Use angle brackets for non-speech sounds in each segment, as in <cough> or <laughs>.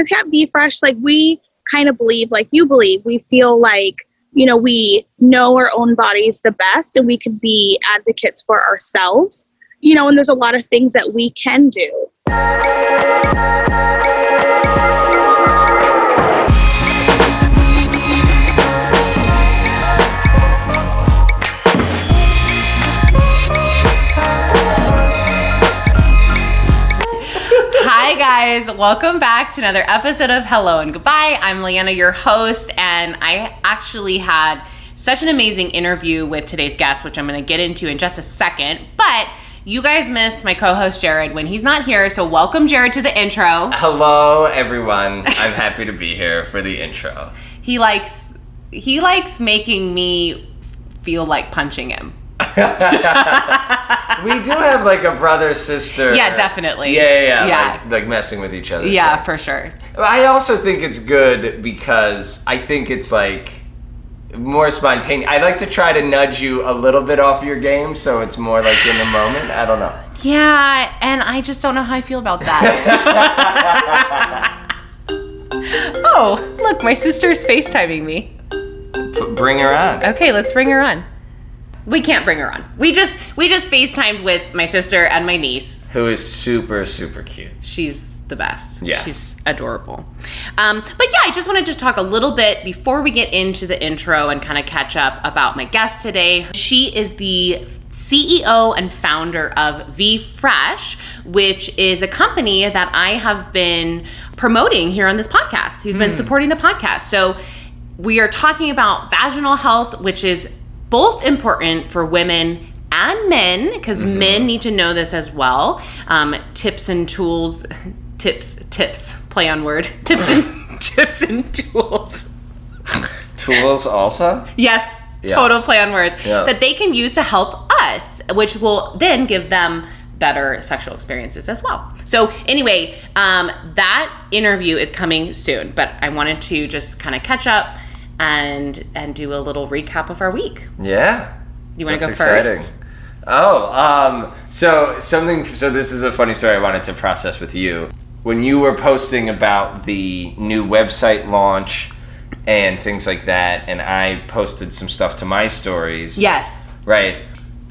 because here at VeeFresh, like we kind of believe, like you believe, we feel like you know we know our own bodies the best, and we can be advocates for ourselves. You know, and there's a lot of things that we can do. Guys. Welcome back to another episode of Hello and Goodbye. I'm Leanna, your host, and I actually had such an amazing interview with today's guest, which I'm going to get into in just a second. But you guys missed my co host Jared when he's not here, so welcome, Jared, to the intro. Hello, everyone. I'm happy to be here for the intro. He likes he likes making me feel like punching him. <laughs> We do have like a brother sister. Yeah, definitely. Yeah, yeah, yeah. Yeah. Like, like messing with each other. Yeah, for sure. I also think it's good because I think it's like more spontaneous. I like to try to nudge you a little bit off your game so it's more like in the moment. I don't know. Yeah, and I just don't know how I feel about that. <laughs> oh, look, my sister's FaceTiming me. P- bring her on. Okay, let's bring her on. We can't bring her on. We just we just FaceTimed with my sister and my niece. Who is super, super cute. She's the best. Yeah. She's adorable. Um, but yeah, I just wanted to talk a little bit before we get into the intro and kind of catch up about my guest today. She is the CEO and founder of VeeFresh, which is a company that I have been promoting here on this podcast, who's been supporting the podcast. So we are talking about vaginal health, which is both important for women and men because men need to know this as well. Um, tips and tools, <laughs> tips, tips, play on word, <laughs> tips and <laughs> tips and tools. Tools also? Yes, Yeah. total play on words Yeah. that they can use to help us, which will then give them better sexual experiences as well. So anyway, um, that interview is coming soon, but I wanted to just kind of catch up and and do a little recap of our week. Yeah. You want to go exciting. first? Oh, um, so something. So this is a funny story I wanted to process with you. When you were posting about the new website launch and things like that, and I posted some stuff to my stories. Yes. Right.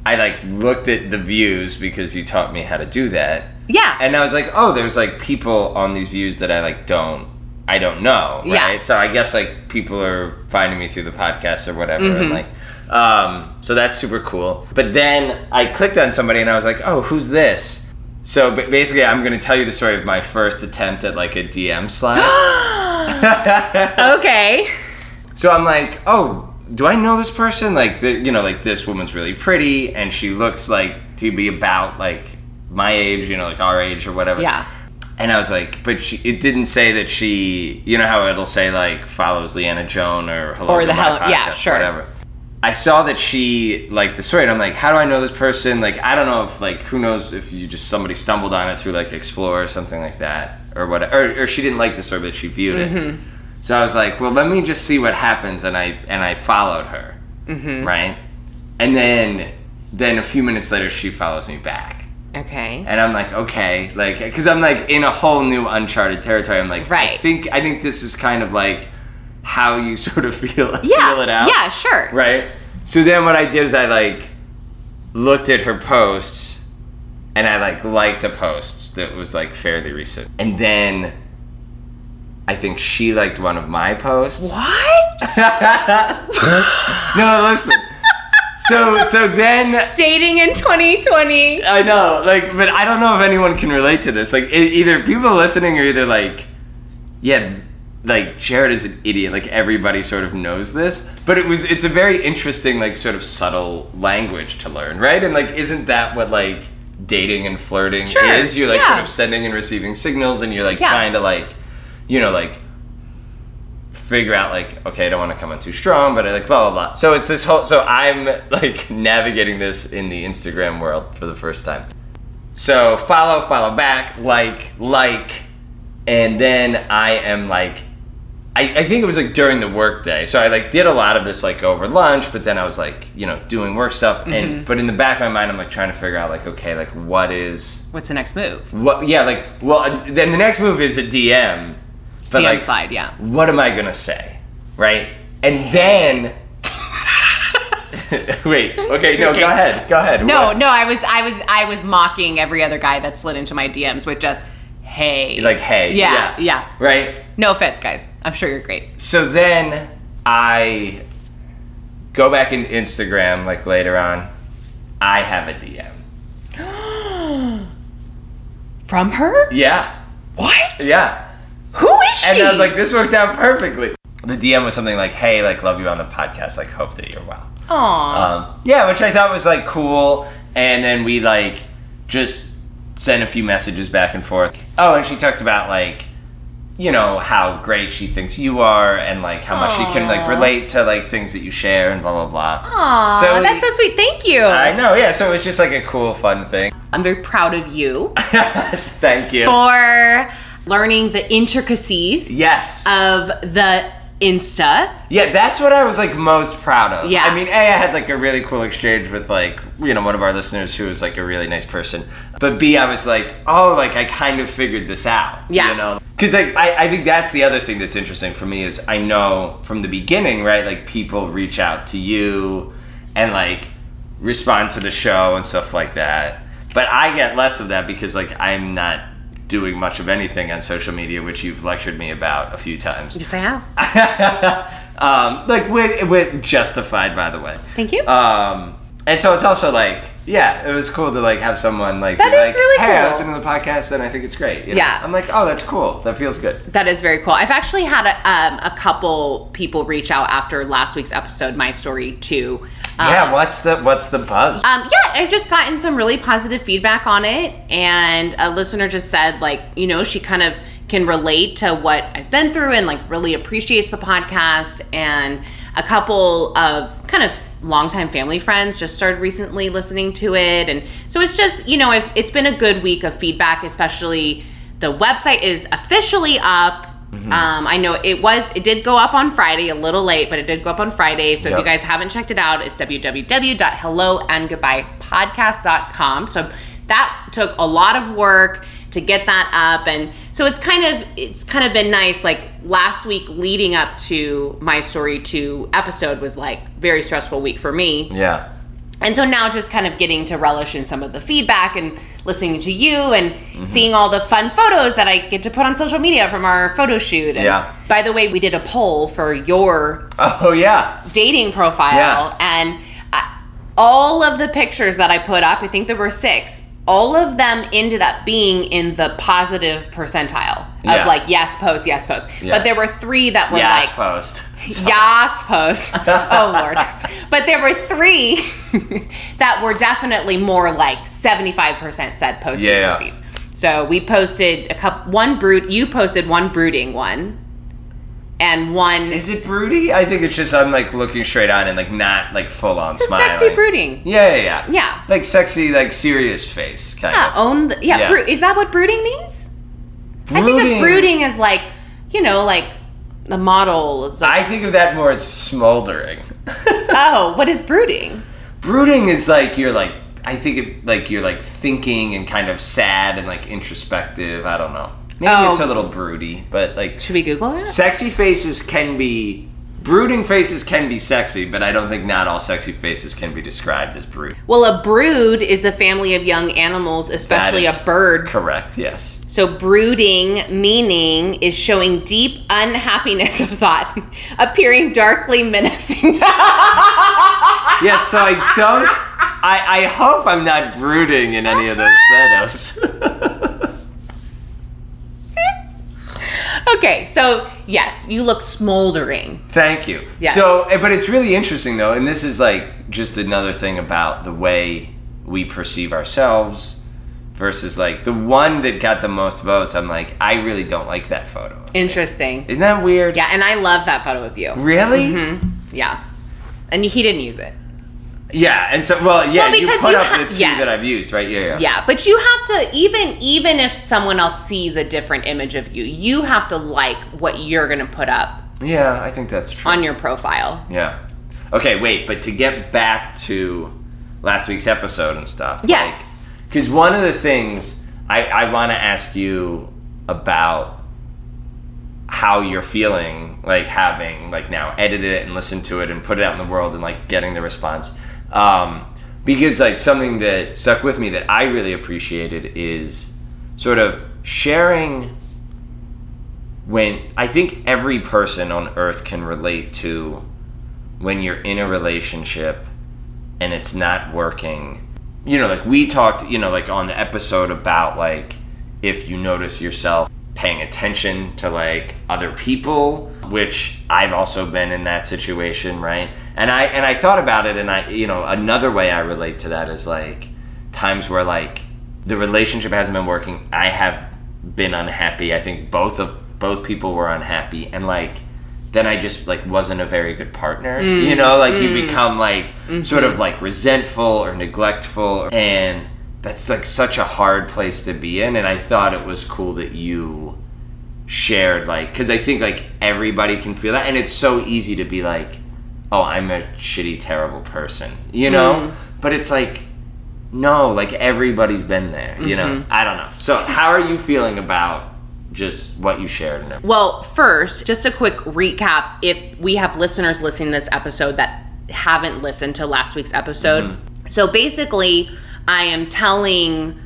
I like looked at the views because you taught me how to do that, Yeah. and I was like, oh, there's like people on these views that I like don't. I don't know, Yeah. right? So I guess like people are finding me through the podcast or whatever, Mm-hmm. and like, um, so that's super cool. But then I clicked on somebody and I was like, oh, who's this? So ba- basically, I'm going to tell you the story of my first attempt at like a DM slide. <gasps> <laughs> okay. so I'm like, oh, do I know this person? Like, the, you know, like this woman's really pretty and she looks like to be about like my age, you know, like our age or whatever. Yeah. And I was like, but she, it didn't say that she, you know how it'll say like follows Leanna Joan or hello Or the Goodbye Hello- yeah, Podcast, sure. whatever. I saw that she liked the story, and I'm like, how do I know this person? Like, I don't know if like who knows if you just somebody stumbled on it through like Explore or something like that, or what, or, or she didn't like the story, but she viewed it. Mm-hmm. So I was like, well, let me just see what happens, and I and I followed her, Mm-hmm. right? And then then a few minutes later, she follows me back. Okay. And I'm like, okay, like, because I'm like in a whole new uncharted territory. I'm like, right. I think I think this is kind of like how you <laughs> sort of feel Yeah. feel it out, Yeah, sure. right? So then what I did is I like looked at her posts, and I like liked a post that was like fairly recent, and then I think she liked one of my posts. What? <laughs> No, listen. So so then Dating in 2020. I know, like, but I don't know if anyone can relate to this. Like, e- either people listening are either like, yeah, like Jared is an idiot. Like everybody sort of knows this, but it was it's a very interesting, like, sort of subtle language to learn, right? And like, isn't that what like dating and flirting Sure, is? You're like yeah. sort of sending and receiving signals, and you're like Yeah. trying to like, you know, like figure out like okay i don't want to come on too strong but i like blah blah blah so it's this whole so i'm like navigating this in the instagram world for the first time so follow follow back like like and then i am like I, I think it was like during the workday so i like did a lot of this like over lunch but then i was like you know doing work stuff and mm-hmm. but in the back of my mind i'm like trying to figure out like okay like what is What's the next move? what? Yeah, like well, then the next move is a DM, But DM like, slide, yeah. what am I gonna say, right? And then, <laughs> wait, okay, no, Okay. go ahead, go ahead. No, What- no, I was I was I was mocking every other guy that slid into my DMs with just hey. like hey, Yeah, yeah. right. No offense, guys. I'm sure you're great. So then I go back in Instagram like later on. I have a DM. <gasps> From her? Yeah, What? yeah. Who is she? And I was like, this worked out perfectly. The DM was something like, "Hey, like, love you on the podcast. Like, hope that you're well." Aw. Um, yeah, which I thought was like cool. And then we like just sent a few messages back and forth. Oh, and she talked about like, you know, how great she thinks you are, and like how much she can like relate to like things that you share, and blah blah blah. Aw, so- that's so sweet. Thank you. I know, yeah. So it was just like a cool, fun thing. I'm very proud of you <laughs> Thank you. for learning the intricacies yes. of the Insta. Yeah, that's what I was like most proud of. Yeah. I mean, A, I had like a really cool exchange with like, you know, one of our listeners who was like a really nice person. But B, I was like, oh, like I kind of figured this out. Yeah. You know? Because like, I, I think that's the other thing that's interesting for me is I know from the beginning, right? Like people reach out to you and like respond to the show and stuff like that. But I get less of that because like I'm not doing much of anything on social media, which you've lectured me about a few times Yes, I have. <laughs> um, like with, with justified by the way Thank you. um and so it's also like yeah it was cool to like have someone like That be is like, really hey i cool. listen to the podcast and i think it's great you know? Yeah. i'm like oh that's cool that feels good That is very cool. I've actually had a, um, a couple people reach out after last week's episode, My Story 2. Um, yeah what's the what's the buzz Um, yeah, I've just gotten some really positive feedback on it. And a listener just said, like, you know, she kind of can relate to what I've been through and, like, really appreciates the podcast. And a couple of kind of longtime family friends just started recently listening to it. And so it's just, you know, if it's been a good week of feedback, especially the website is officially up. Um, I know it was, it did go up on Friday, a little late, but it did go up on Friday. So if you guys haven't checked it out, it's www.helloandgoodbyepodcast.com. So that took a lot of work to get that up and so it's kind of it's kind of been nice like last week leading up to my story 2 episode was like very stressful week for me yeah and so now just kind of getting to relish in some of the feedback and listening to you and Mm-hmm. seeing all the fun photos that I get to put on social media from our photo shoot. And Yeah. By the way, we did a poll for your oh yeah dating profile Yeah. and all of the pictures that I put up, I think there were 6, all of them ended up being in the positive percentile Yeah. of like yes post, yes post. Yeah. But there were 3 that were like yes like post <laughs> Yas post. Oh lord. <laughs> But there were three <laughs> that were definitely more like 75% said post Yeah. So we posted a couple one brood you posted one brooding one and one is it broody i think it's just i'm like looking straight on and like not like full on smiling sexy brooding. yeah yeah yeah Yeah. like sexy like serious face kind Yeah, of own the, yeah, Yeah. Bro- is that what brooding means? I think of Brooding- brooding as like, you know, like the model like i think of that more as smoldering <laughs> oh, what is brooding? brooding is like you're like I think it, like you're like thinking and kind of sad and like introspective. I don't know. Maybe Oh. it's a little broody, but like Should we Google that? sexy faces can be brooding faces can be sexy, but I don't think not all sexy faces can be described as brood. Well, a brood is a family of young animals, especially a bird. Correct. Yes. So, brooding meaning is showing deep unhappiness of thought, <laughs> appearing darkly menacing. <laughs> Yes. So I don't. I I hope I'm not brooding in any of those photos. <laughs> okay, so yes, you look smoldering. Thank you. Yes. So, eh, but it's really interesting though, and this is like just another thing about the way we perceive ourselves versus like the one that got the most votes. I'm like, I really don't like that photo. Interesting. Isn't that weird? Yeah, and I love that photo of you. Really? Yeah. And he didn't use it. Yeah. And so, well, yeah, Well, you put you up ha- the two yes. that I've used, right? Yeah, yeah. Yeah, but you have to even even if someone else sees a different image of you, you have to like what you're going to put up Yeah, I think that's true. on your profile. Yeah. Okay, wait, but to get back to last week's episode and stuff. Yes. Because one of the things I, I want to ask you about how you're feeling, like having like now edited it and listened to it and put it out in the world and like getting the response. Um, because like something that stuck with me that I really appreciated is sort of sharing when I think every person on earth can relate to when you're in a relationship and it's not working. You know, like we talked, you know, like on the episode about like if you notice yourself paying attention to like other people, which I've also been in that situation, right? And I and I thought about it and I you know, another way I relate to that is like times where like the relationship hasn't been working, I have been unhappy. I think both of both people were unhappy. And like then I just like wasn't a very good partner. Mm, you know, like mm, you become like mm-hmm. sort of like resentful or neglectful. And that's like such a hard place to be in. And I thought it was cool that you shared like cuz I think like everybody can feel that. And it's so easy to be like oh, I'm a shitty terrible person. You know? Mm. But it's like no, like everybody's been there, you mm-hmm. know. I don't know. So, how are you feeling about just what you shared. In well, first, just a quick recap. If we have listeners listening to this episode that haven't listened to last week's episode, mm-hmm. so basically, I am telling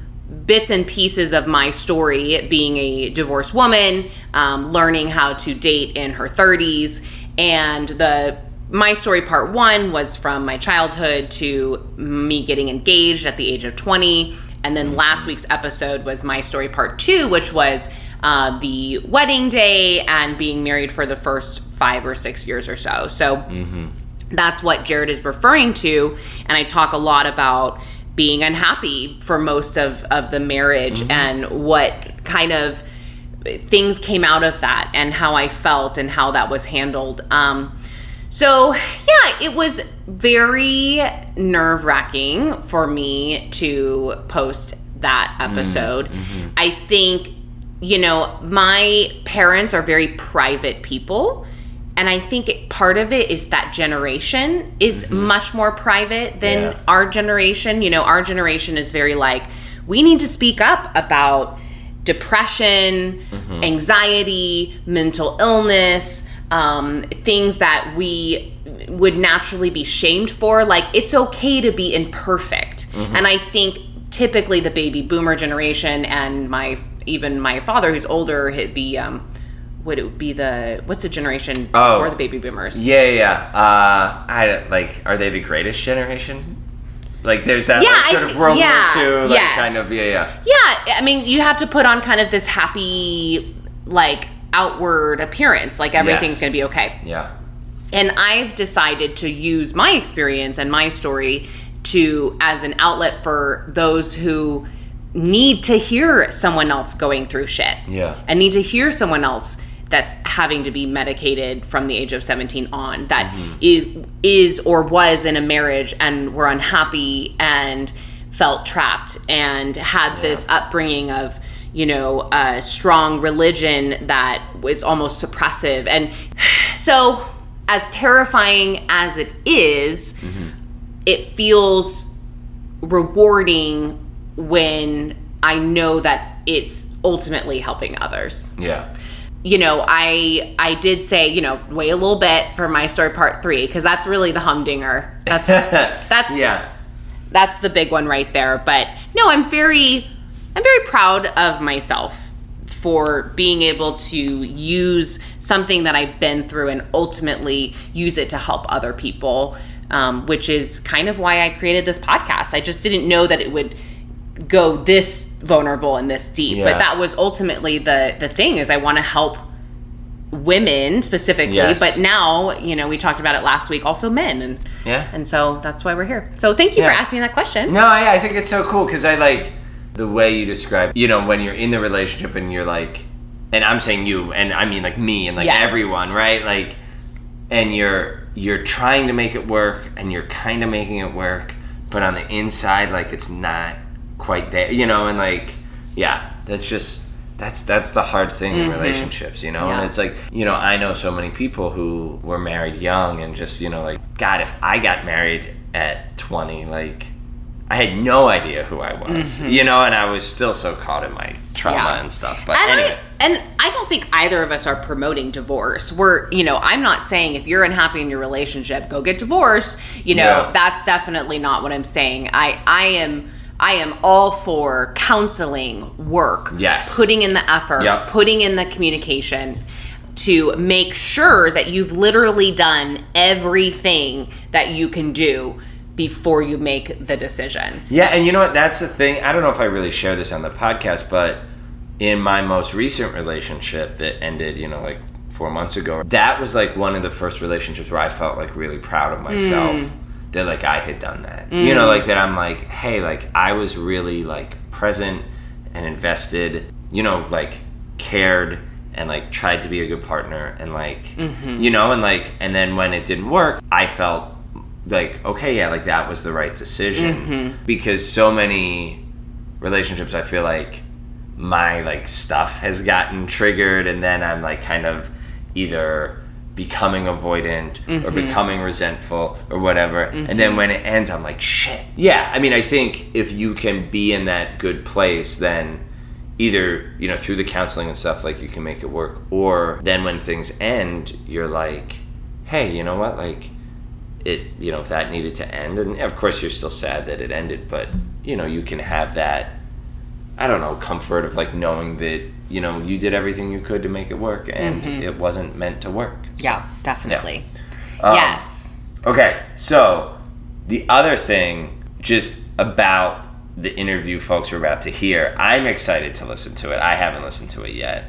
bits and pieces of my story being a divorced woman, um, learning how to date in her 30s, and the my story part one was from my childhood to me getting engaged at the age of 20 and then last week's episode was my story part two which was uh, the wedding day and being married for the first five or six years or so. So mm-hmm. that's what Jared is referring to. And I talk a lot about being unhappy for most of, of the marriage mm-hmm. and what kind of things came out of that and how I felt and how that was handled. Um, so, yeah, it was very nerve wracking for me to post that episode. Mm-hmm. I think you know, my parents are very private people. And I think it, part of it is that generation is mm-hmm. much more private than yeah. our generation. You know, our generation is very like, we need to speak up about depression, mm-hmm. anxiety, mental illness, um, things that we would naturally be shamed for. Like, it's okay to be imperfect. Mm-hmm. And I think typically the baby boomer generation and my even my father, who's older, hit the um, would it be the what's the generation oh, before the baby boomers? Yeah, yeah. Uh, I like. Are they the greatest generation? Like there's that yeah, like, sort of World yeah, War II, like yes. kind of yeah, yeah. Yeah, I mean you have to put on kind of this happy like outward appearance, like everything's yes. gonna be okay. Yeah. And I've decided to use my experience and my story to as an outlet for those who need to hear someone else going through shit. Yeah. And need to hear someone else that's having to be medicated from the age of 17 on that mm-hmm. is or was in a marriage and were unhappy and felt trapped and had yeah. this upbringing of you know a strong religion that was almost suppressive and so as terrifying as it is, mm-hmm. it feels rewarding when I know that it's ultimately helping others. Yeah. You know, I I did say, you know, wait a little bit for my story part 3 cuz that's really the humdinger. That's <laughs> that's Yeah. That's the big one right there, but no, I'm very I'm very proud of myself for being able to use something that I've been through and ultimately use it to help other people, um, which is kind of why I created this podcast. I just didn't know that it would go this vulnerable and this deep yeah. but that was ultimately the the thing is i want to help women specifically yes. but now you know we talked about it last week also men and yeah and so that's why we're here so thank you yeah. for asking that question no I, I think it's so cool because i like the way you describe you know when you're in the relationship and you're like and i'm saying you and i mean like me and like yes. everyone right like and you're you're trying to make it work and you're kind of making it work but on the inside like it's not quite there, you know, and like, yeah, that's just that's that's the hard thing mm-hmm. in relationships, you know. Yeah. And it's like, you know, I know so many people who were married young and just, you know, like, God, if I got married at twenty, like, I had no idea who I was, mm-hmm. you know, and I was still so caught in my trauma Yeah. and stuff. But And, anyway, I, and I don't think either of us are promoting divorce. We're, you know, I'm not saying if you're unhappy in your relationship, go get divorced. You know, Yeah. that's definitely not what I'm saying. I, I am, I am all for counseling, work, Yes. putting in the effort, Yep. putting in the communication to make sure that you've literally done everything that you can do before you make the decision. Yeah, and you know what? That's the thing. I don't know if I really share this on the podcast, but in my most recent relationship that ended, you know, like four months ago, that was like one of the first relationships where I felt like really proud of myself mm. that like I had done that. You know, mm. like that I'm like, hey, like I was really like present and invested, you know, like cared and like tried to be a good partner and like mm-hmm. you know and like and then when it didn't work i felt like okay yeah like that was the right decision. Mm-hmm. Because so many relationships i feel like my like stuff has gotten triggered and then i'm like kind of either becoming avoidant or mm-hmm. becoming resentful or whatever. And then mm-hmm. when it ends i'm like shit. Yeah i mean i think if you can be in that good place then either you know through the counseling and stuff like you can make it work. Or then when things end you're like hey you know what? Like it you know if that needed to end and of course you're still sad that it ended but you know you can have that i don't know comfort of like knowing that you know you did everything you could to make it work and it wasn't meant to work Yeah, definitely. Um, yes. Okay, so the other thing, just about the interview folks are about to hear, I'm excited to listen to it. I haven't listened to it yet.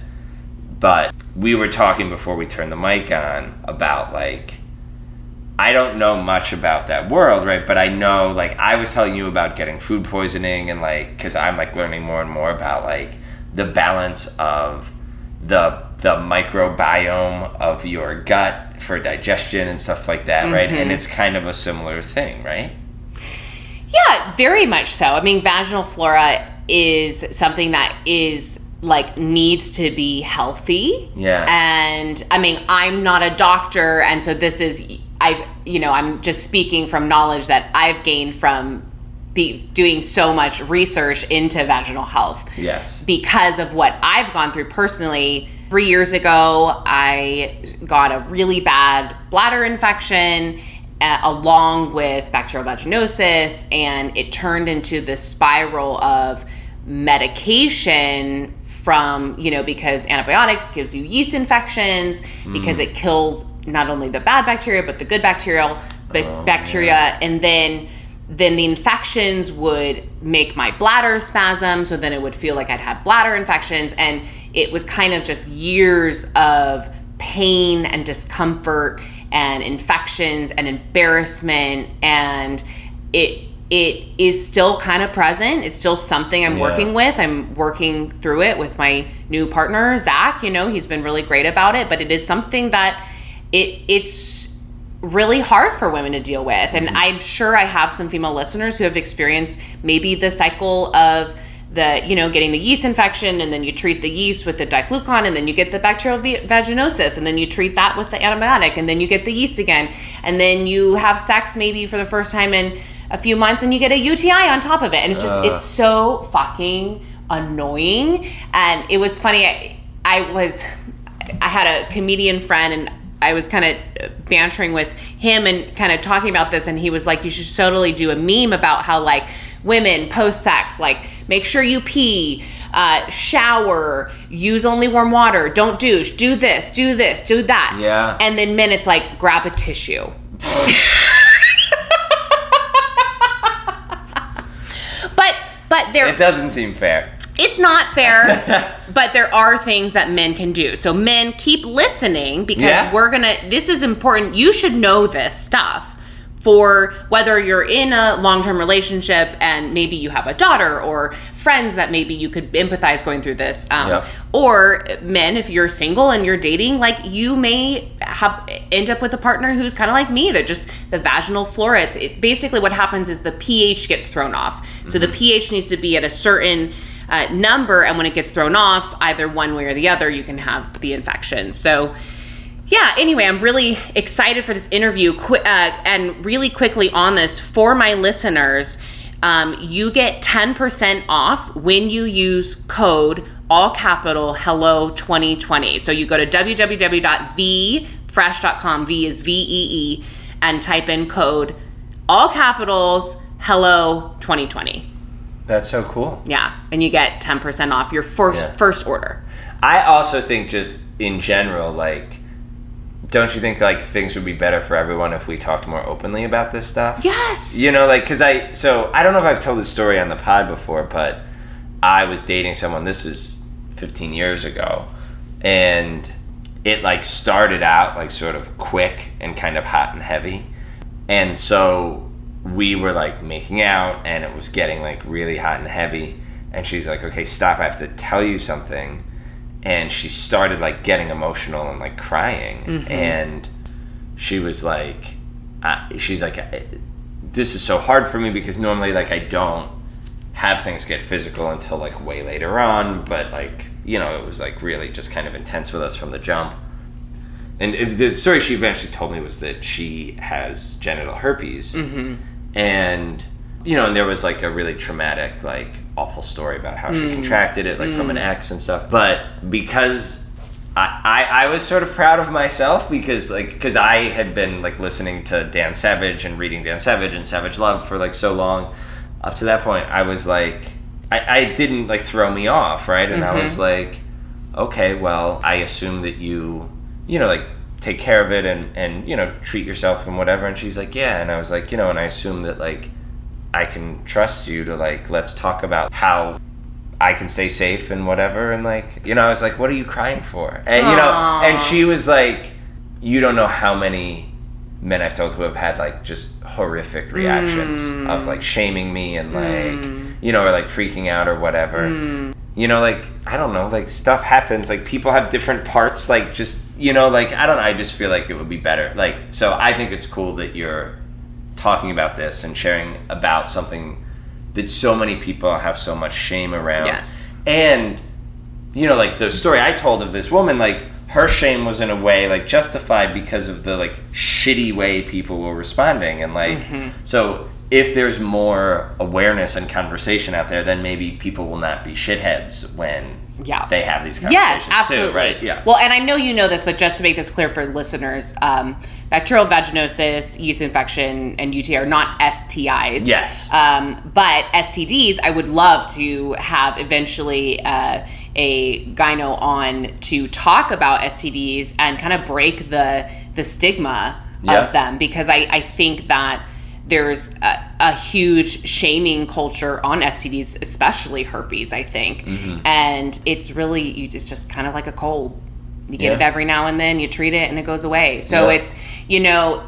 But we were talking before we turned the mic on about like, I don't know much about that world, right? But I know, like, I was telling you about getting food poisoning and like, because I'm like learning more and more about like the balance of the the microbiome of your gut for digestion and stuff like that, right? And mm-hmm. it's kind of a similar thing, right? Yeah, very much so. I mean, vaginal flora is something that is like needs to be healthy. Yeah. And I mean, I'm not a doctor and so this is I've you know, I'm just speaking from knowledge that I've gained from be doing so much research into vaginal health Yes. because of what I've gone through personally. Three years ago, I got a really bad bladder infection uh, along with bacterial vaginosis, and it turned into this spiral of medication from you know because antibiotics gives you yeast infections because mm. it kills not only the bad bacteria but the good bacterial but oh, bacteria. And then then the infections would make my bladder spasm so then it would feel like i'd had bladder infections. And it was kind of just years of pain and discomfort and infections and embarrassment. And it it is still kind of present it's still something i'm Yeah. working with i'm working through it with my new partner zach you know he's been really great about it but it is something that it it's really hard for women to deal with. And mm-hmm. I'm sure I have some female listeners who have experienced maybe the cycle of the, you know, getting the yeast infection and then you treat the yeast with the diflucan and then you get the bacterial vaginosis and then you treat that with the antibiotic and then you get the yeast again. And then you have sex maybe for the first time in a few months and you get a UTI on top of it. And it's just, it's so fucking annoying. And it was funny. I, I was, I had a comedian friend and I was kind of bantering with him and kind of talking about this, and he was like, "You should totally do a meme about how like women post sex, like make sure you pee, uh, shower, use only warm water, don't douche, do this, do this, do that." Yeah. And then men, it's like grab a tissue. <laughs> but but there It doesn't seem fair. it's not fair, <laughs> but there are things that men can do. So men keep listening because Yeah. we're going to this is important. You should know this stuff for whether you're in a long-term relationship and maybe you have a daughter or friends that maybe you could empathize going through this um, Yeah. or men if you're single and you're dating like you may have end up with a partner who's kind of like me that just the vaginal flora it's it, basically what happens is the ph gets thrown off. So the ph needs to be at a certain uh, number and when it gets thrown off either one way or the other you can have the infection. So yeah anyway i'm really excited for this interview Qu- uh, and really quickly on this for my listeners um, you get 10% off when you use code all capital hello 2020. So you go to www.veefresh.com, V is V E E, and type in code all capitals hello 2020. That's so cool. Yeah, and you get 10% off your first Yeah. first order. I also think just in general, like, don't you think like things would be better for everyone if we talked more openly about this stuff? Yes. You know, like, because I, so I don't know if I've told this story on the pod before, but I was dating someone, this is 15 years ago, and it like started out like sort of quick and kind of hot and heavy. And so we were like making out, and it was getting like really hot and heavy. And she's like, okay, stop, I have to tell you something. And she started like getting emotional and like crying. Mm-hmm. And she was like, I, she's like, this is so hard for me because normally like I don't have things get physical until like way later on, but like you know it was like really just kind of intense with us from the jump. And the story she eventually told me was that she has genital herpes, mm-hmm. and you know, and there was like a really traumatic, like awful story about how she mm. contracted it, like from an mm. ex and stuff. But because I, I, I was sort of proud of myself because like because I had been like listening to Dan Savage and reading Dan Savage and Savage Love for like so long. Up to that point, I was like, I, I didn't like throw me off, right? And I mm-hmm. was like, okay, well, I assume that you, you know, like take care of it and and you know treat yourself and whatever. And she's like, yeah. And I was like, you know, and I assume that like I can trust you to like let's talk about how I can stay safe and whatever. And like, you know, I was like, what are you crying for? And you know, and she was like, you don't know how many men I've told who have had like just horrific reactions mm. of like shaming me and mm. like, you know, or like freaking out or whatever. Mm. You know, like I don't know, like stuff happens. Like people have different parts. Like just you know, like I don't know. I just feel like it would be better. Like so, I think it's cool that you're talking about this and sharing about something that so many people have so much shame around. Yes. And you know, like the story I told of this woman, like her shame was in a way like justified because of the like shitty way people were responding and like mm-hmm. so if there's more awareness and conversation out there then maybe people will not be shitheads when Yeah. they have these conversations Yes, absolutely. too right yeah Well, and I know you know this, but just to make this clear for listeners, um, bacterial vaginosis, yeast infection, and UTI are not STIs. Yes. Um, but STDs, I would love to have eventually uh, a gyno on to talk about STDs and kind of break the the stigma Yeah. of them because I, I think that there's a, a huge shaming culture on STDs, especially herpes, I think. Mm-hmm. And it's really, you, it's just kind of like a cold. You get Yeah. it every now and then, you treat it, and it goes away. So Yeah. it's, you know,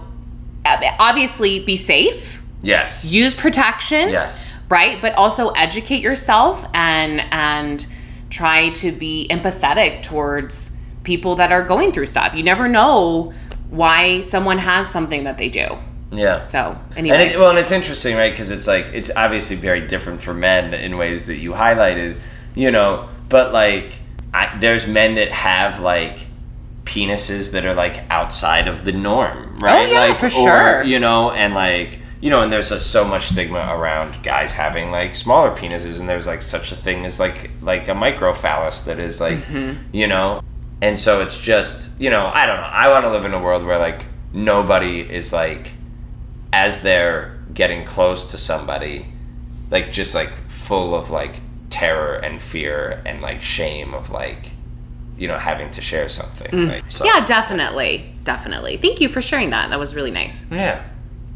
obviously be safe, yes use protection yes right but also educate yourself and and try to be empathetic towards people that are going through stuff you never know why someone has something that they do yeah so And anyway it, well, and it's interesting, right? Because it's like it's obviously very different for men in ways that you highlighted, you know. But like, I, there's men that have like penises that are like outside of the norm, right? Oh, yeah, like, for or, sure. You know, and like you know, and there's just so much stigma around guys having like smaller penises, and there's like such a thing as like like a microphallus that is like, Mm-hmm. you know, and so it's just you know, I don't know. I want to live in a world where like nobody is like as they're getting close to somebody, like just like full of like terror and fear and like shame of like, you know, having to share something. Right? So, Mm. yeah definitely definitely thank you for sharing that that was really nice Yeah.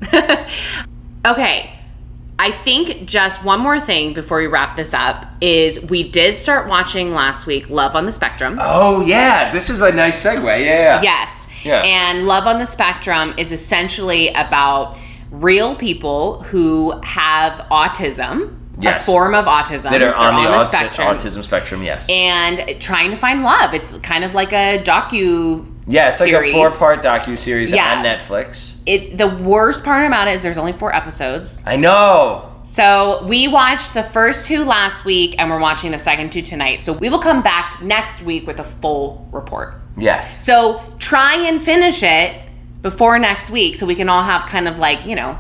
<laughs> okay i think just one more thing before we wrap this up is we did start watching last week love on the spectrum Oh yeah, this is a nice segue. Yeah. yeah. Yes. Yeah. And Love on the Spectrum is essentially about real people who have autism, Yes. a form of autism That are on, the, auti- spectrum, autism spectrum. Yes. and trying to find love. It's kind of like a docu. yeah, it's like a four-part docu series Yeah. on Netflix. It the worst part about it is there's only four episodes. I know. So we watched the first two last week, and we're watching the second two tonight. So we will come back next week with a full report. Yes. So try and finish it before next week so we can all have kind of like, you know,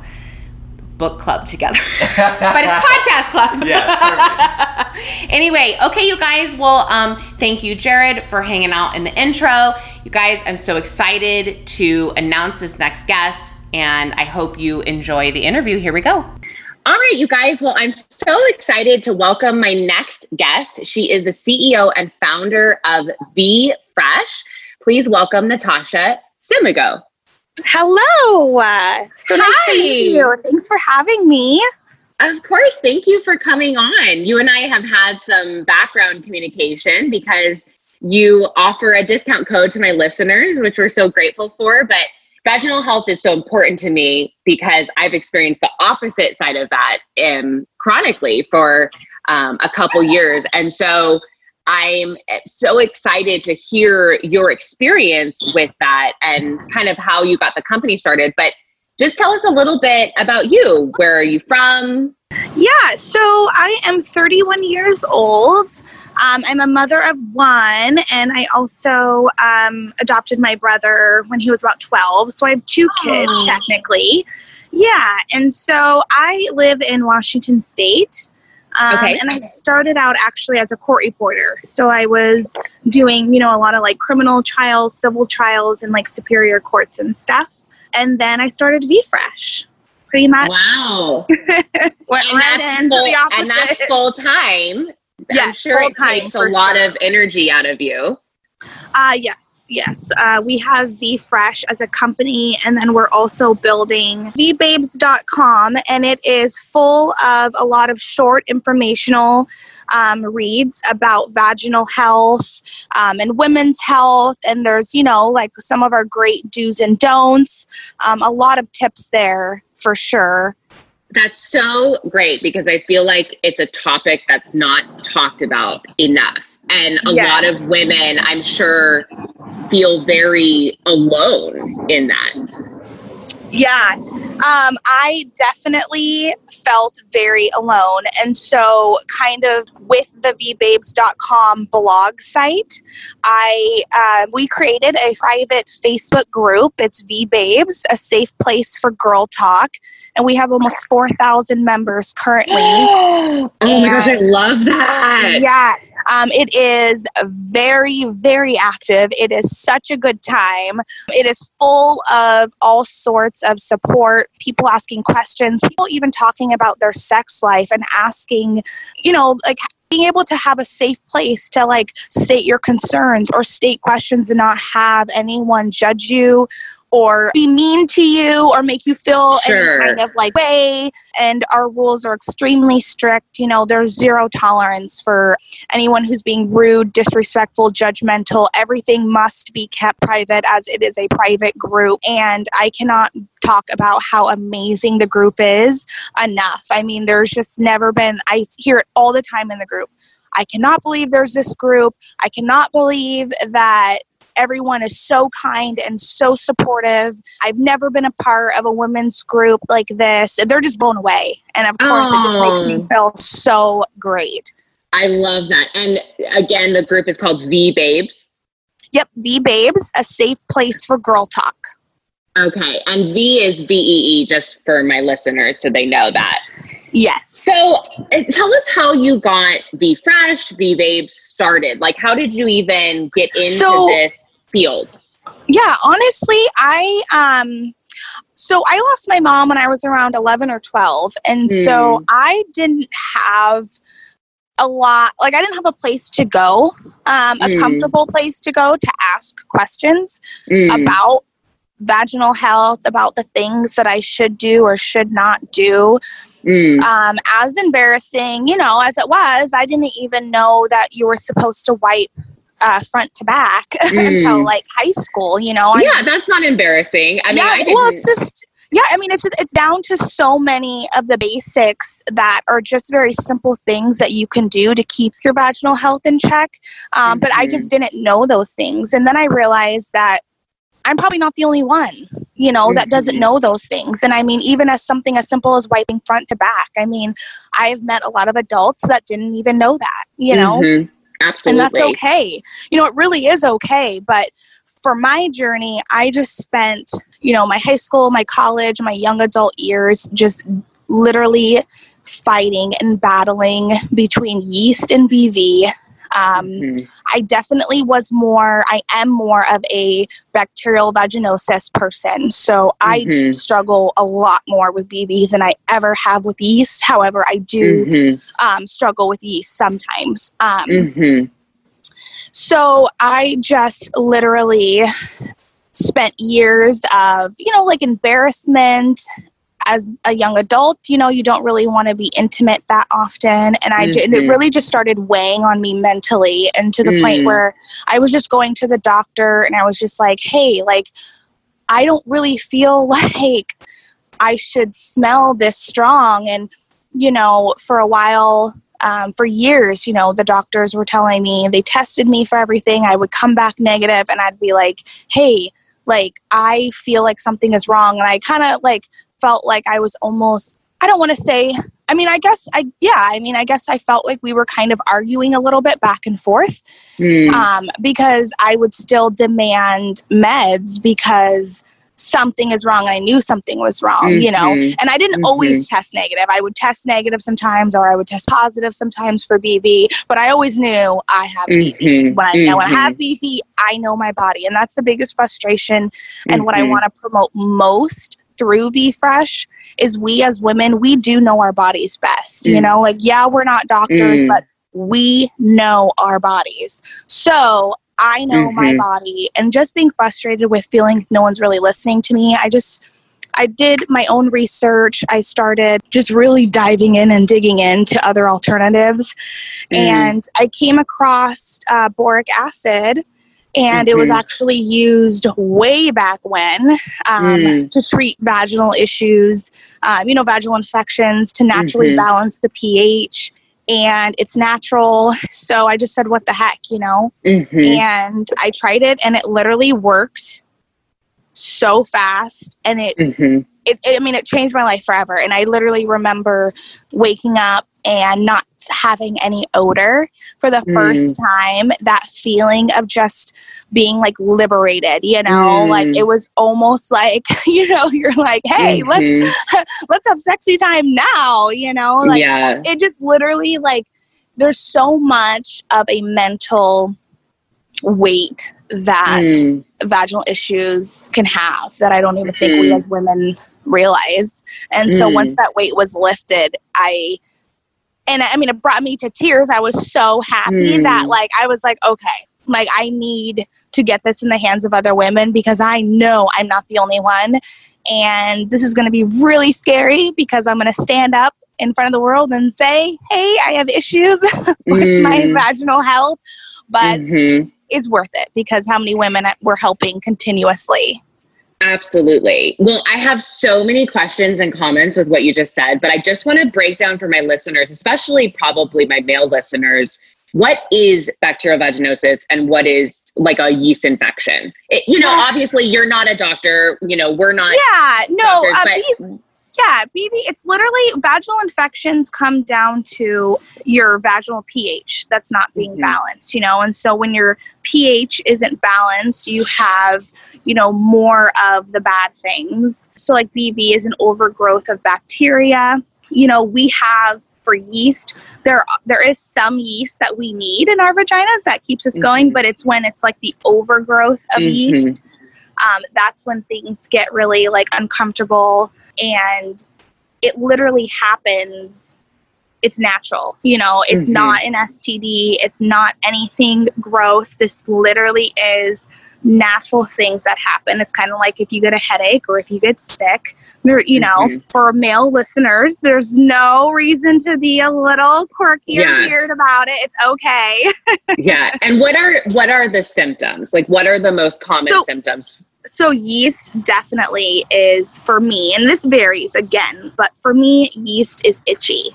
book club together. <laughs> but it's <laughs> podcast club. Yeah, <laughs> anyway, okay, you guys. Well, um, thank you, Jared, for hanging out in the intro. You guys, I'm so excited to announce this next guest, and I hope you enjoy the interview. Here we go. All right, you guys. Well, I'm so excited to welcome my next guest. She is the CEO and founder of V Fresh. Please welcome Natasha Simigo. Hello. So nice to meet you. Thanks for having me. Of course. Thank you for coming on. You and I have had some background communication because you offer a discount code to my listeners, which we're so grateful for. But vaginal health is so important to me because I've experienced the opposite side of that um, chronically for um, a couple years. And so I'm so excited to hear your experience with that and kind of how you got the company started. But just tell us a little bit about you. Where are you from? Yeah, so I am 31 years old. Um, I'm a mother of one, and I also um, adopted my brother when he was about 12. So I have two kids, oh. technically. Yeah, and so I live in Washington State. Um, okay. And I started out actually as a court reporter. So I was doing, you know, a lot of like criminal trials, civil trials, and like superior courts and stuff. And then I started VeeFresh, pretty much. Wow. <laughs> Went and right that's full, And that's full time. Yeah, I'm sure it takes a lot sure. of energy out of you. Uh, yes, yes. Uh, we have VeeFresh as a company, and then we're also building veebabes.com, and it is full of a lot of short informational um, reads about vaginal health um, and women's health. And there's, you know, like some of our great do's and don'ts, um, a lot of tips there for sure. That's so great because I feel like it's a topic that's not talked about enough and a yes. lot of women, I'm sure, feel very alone in that. Yeah, um, I definitely felt very alone. And so, kind of with the veebabes.com blog site, I uh, we created a private Facebook group. It's veebabes, a safe place for girl talk. And we have almost 4,000 members currently. <gasps> oh my gosh, I love that. Yeah, um, it is very, very active. It is such a good time. It is full of all sorts of support, people asking questions, people even talking about their sex life and asking, you know, like being able to have a safe place to like state your concerns or state questions and not have anyone judge you or be mean to you or make you feel sure. any kind of like way. And our rules are extremely strict. You know, there's zero tolerance for anyone who's being rude, disrespectful, judgmental. Everything must be kept private as it is a private group. And I cannot talk about how amazing the group is enough. I mean, there's just never been, I hear it all the time in the group. I cannot believe there's this group. I cannot believe that everyone is so kind and so supportive. I've never been a part of a women's group like this. They're just blown away. And of course, oh. it just makes me oh. feel so great. I love that. And again, the group is called Vee Babes. Yep, Vee Babes, a safe place for girl talk. Okay, and V is V E E, just for my listeners so they know that. Yes. So uh, tell us how you got V Fresh, Vee Babes started. Like, how did you even get into so, this field? Yeah, honestly, I um so I lost my mom when I was around 11 or 12 and mm. so hmm. I didn't have a lot like I didn't have a place to go, um, a mm. comfortable place to go to ask questions mm. about vaginal health, about the things that I should do or should not do. Mm. Um, as embarrassing, you know, as it was, I didn't even know that you were supposed to wipe uh, front to back <laughs> mm. until like high school. You know. Yeah, I that's not embarrassing. I mean, yeah, I well, it's just yeah i mean it's just it's down to so many of the basics that are just very simple things that you can do to keep your vaginal health in check um, mm-hmm. but i just mm-hmm. didn't know those things and then i realized that i'm probably not the only one you know that doesn't mm-hmm. know those things and i mean even as something as simple as wiping front to back i mean i've met a lot of adults that didn't even know that you know mm-hmm. Absolutely. And that's okay. You know, it really is okay. But for my journey, I just spent, you know, my high school, my college, my young adult years just literally fighting and battling between yeast and BV. Um, Mhm. I definitely was more, I am more of a bacterial vaginosis person. So I Mhm. struggle a lot more with BV than I ever have with yeast. However, I do Mhm. um, struggle with yeast sometimes. Um, Mhm. so I just literally spent years of, you know, like embarrassment as a young adult. You know, you don't really want to be intimate that often. And I and it really just started weighing on me mentally and to the Mm. point where I was just going to the doctor and I was just like, hey, like, I don't really feel <laughs> like I should smell this strong. And, you know, for a while, um, for years, you know, the doctors were telling me they tested me for everything. I would come back negative and I'd be like, hey, like, I feel like something is wrong. And I kind of like felt like I was almost, I don't want to say, I mean, I guess I, yeah, I mean, I guess I felt like we were kind of arguing a little bit back and forth Mm. um, because I would still demand meds because something is wrong. I knew something was wrong, you know, Mhm. and I didn't always test negative. I would test negative sometimes, or I would test positive sometimes for BV, but I always knew I have BV. Mhm. When I know I have BV, I know my body, and that's the biggest frustration. And what I Mhm. want to promote most through VeeFresh is we as women, we do know our bodies best. You Mm. know, like yeah, we're not doctors, Mm. but we know our bodies. So I know my Mhm. body, and just being frustrated with feeling no one's really listening to me, I just I did my own research. I started just really diving in and digging into other alternatives. Mm. And I came across uh, boric acid, and it was Mhm. actually used way back when um, Mm. to treat vaginal issues, um, you know, vaginal infections, to naturally Mhm. balance the pH. And it's natural. So I just said, what the heck, you know? Mhm. And I tried it, and it literally worked so fast. And it Mhm. it, it, I mean, it changed my life forever. And I literally remember waking up and not having any odor for the Mm. first time. That feeling of just being like liberated, you know, Mm. like it was almost like, <laughs> you know, you're like, hey, Mhm. let's <laughs> let's have sexy time now, you know, like yeah. it just literally like there's so much of a mental weight that Mm. vaginal issues can have that I don't even think we Mhm. as women realize. And so Mm. once that weight was lifted, I and I mean it brought me to tears. I was so happy Mm. that like I was like, okay, like I need to get this in the hands of other women because I know I'm not the only one. And this is going to be really scary because I'm going to stand up in front of the world and say, "Hey, I have issues <laughs> with my Mm. vaginal health." But Mhm. it's worth it because how many women we're helping continuously. Absolutely. Well, I have so many questions and comments with what you just said, but I just want to break down for my listeners, especially probably my male listeners, what is bacterial vaginosis and what is like a yeast infection? It, you know, obviously you're not a doctor, you know, we're not Yeah, no, doctors, uh, yeah, BV. It's literally vaginal infections come down to your vaginal pH that's not being Mhm. balanced, you know. And so when your pH isn't balanced, you have, you know, more of the bad things. So like BV is an overgrowth of bacteria. You know, we have for yeast there there is some yeast that we need in our vaginas that keeps us going Mhm. but it's when it's like the overgrowth of Mhm. yeast um, that's when things get really like uncomfortable and it literally happens it's natural you know it's Mhm. not an std it's not anything gross this literally is natural things that happen it's kind of like if you get a headache or if you get sick there you know Mhm. for male listeners there's no reason to be a little quirky or weird about it it's okay <laughs> yeah. And what are what are the symptoms? Like what are the most common So- symptoms? So yeast definitely is for me and this varies again but for me yeast is itchy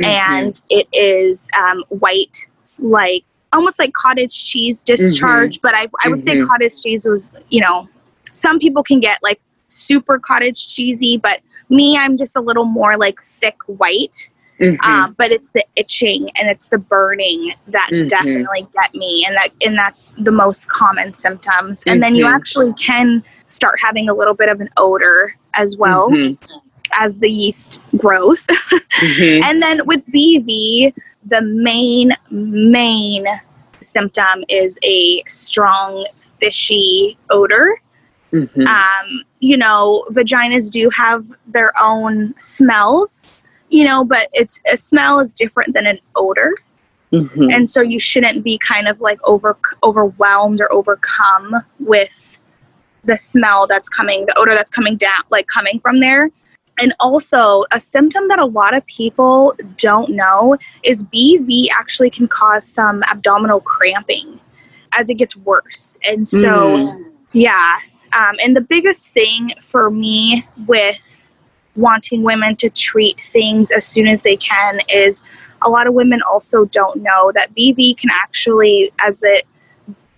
Mhm. and it is um, white like almost like cottage cheese discharge but i, I would say Mhm. cottage cheese was you know some people can get like super cottage cheesy but me i'm just a little more like thick white Mhm. um, but it's the itching and it's the burning that Mhm. definitely get me and that and that's the most common symptoms and then you Mhm. actually can start having a little bit of an odor as well Mhm. as the yeast grows. <laughs> Mhm. and then with BV, the main, main symptom is a strong, fishy odor. Um, you know, vaginas do have their own smells, you know, but it's a smell is different than an odor. Mhm. And so you shouldn't be kind of like over overwhelmed or overcome with the smell that's coming, the odor that's coming down, like coming from there. And also, a symptom that a lot of people don't know is BV actually can cause some abdominal cramping as it gets worse. And so, yeah. Um, and the biggest thing for me with wanting women to treat things as soon as they can is a lot of women also don't know that BV can actually, as it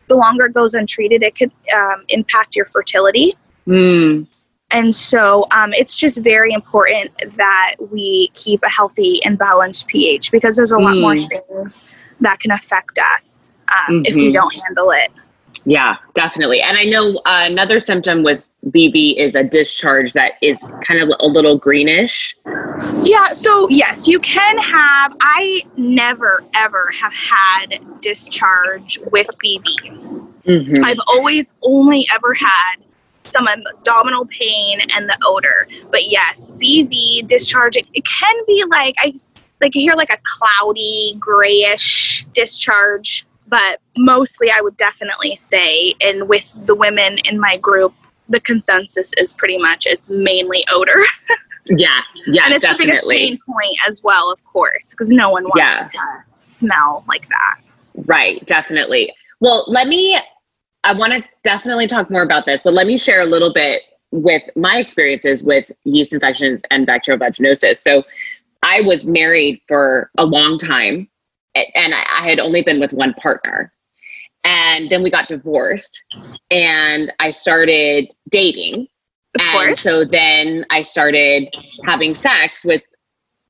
the longer it goes untreated, it could um, impact your fertility. Mm. And so um, it's just very important that we keep a healthy and balanced pH because there's a lot more Mm. things that can affect us um, if we Mhm. don't handle it. Yeah, definitely. And I know uh, another symptom with BV is a discharge that is kind of a little greenish. Yeah, so yes, you can have. I never ever have had discharge with BV. Mhm. I've always only ever had some abdominal pain and the odor. But yes, BV discharge, it, it can be like, I like I hear like a cloudy, grayish discharge. But mostly, I would definitely say, and with the women in my group, the consensus is pretty much it's mainly odor. <laughs> Yeah, yeah, and it's the biggest pain point as well, of course, because no one wants Yeah. to smell like that. Right, definitely. Well, let me, I want to definitely talk more about this, but let me share a little bit with my experiences with yeast infections and bacterial vaginosis. So I was married for a long time and I had only been with one partner. And then we got divorced and I started dating. Of and course. so then I started having sex with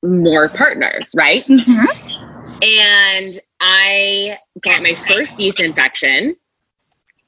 more partners, right? Mm-hmm. and I got my first yeast infection.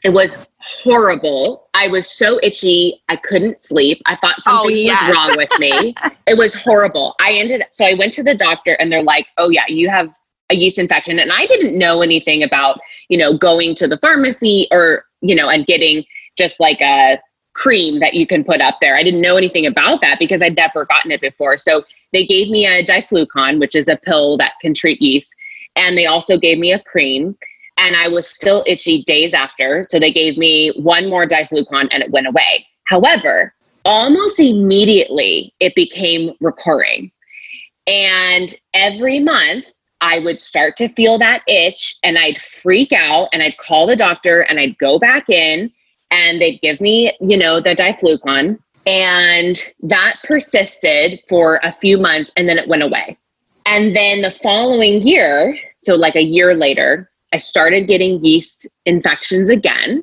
It was horrible. I was so itchy. I couldn't sleep. I thought Oh, something yes. was wrong with me. <laughs> it was horrible. I ended up, so I went to the doctor and they're like, "Oh yeah, you have a yeast infection." And I didn't know anything about, you know, going to the pharmacy or, you know, and getting just like a cream that you can put up there. I didn't know anything about that because I'd never gotten it before. So they gave me a Diflucan, which is a pill that can treat yeast, and they also gave me a cream. And I was still itchy days after. So they gave me one more Diflucan and it went away. However, almost immediately it became recurring. And every month I would start to feel that itch and I'd freak out and I'd call the doctor and I'd go back in and they'd give me, you know, the Diflucan. And that persisted for a few months and then it went away. And then the following year, so like a year later, I started getting yeast infections again.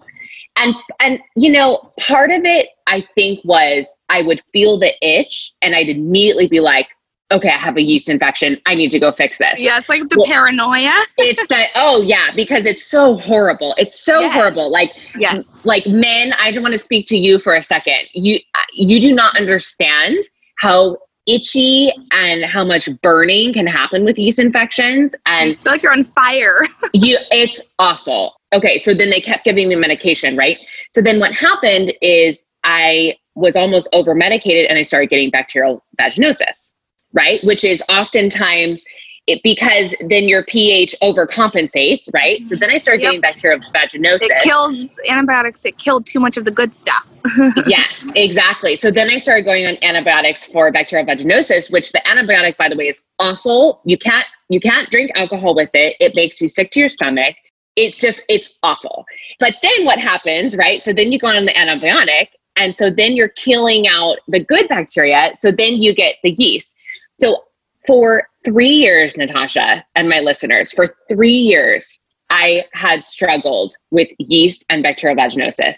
And and you know, part of it I think was I would feel the itch and I'd immediately be like, okay, I have a yeast infection. I need to go fix this. Yeah, it's like the Well- paranoia. <laughs> It's the oh yeah, because it's so horrible. It's so Yes. horrible. Like Yes. like men i don't want to speak to you for a second you you do not understand how itchy and how much burning can happen with yeast infections and just feel like you're on fire. <laughs> you it's awful okay so then they kept giving me medication right so then what happened is i was almost over medicated and i started getting bacterial vaginosis right which is oftentimes it because then your ph overcompensates right so then i started Yep. getting bacterial vaginosis It kills antibiotics that killed too much of the good stuff. <laughs> yes, exactly. So then I started going on antibiotics for bacterial vaginosis, which the antibiotic, by the way, is awful. You can't you can't drink alcohol with it. It makes you sick to your stomach. It's just it's awful. But then what happens, right? So then you go on the antibiotic, and so then you're killing out the good bacteria. So then you get the yeast. So for three years, Natasha and my listeners, for three years, I had struggled with yeast and bacterial vaginosis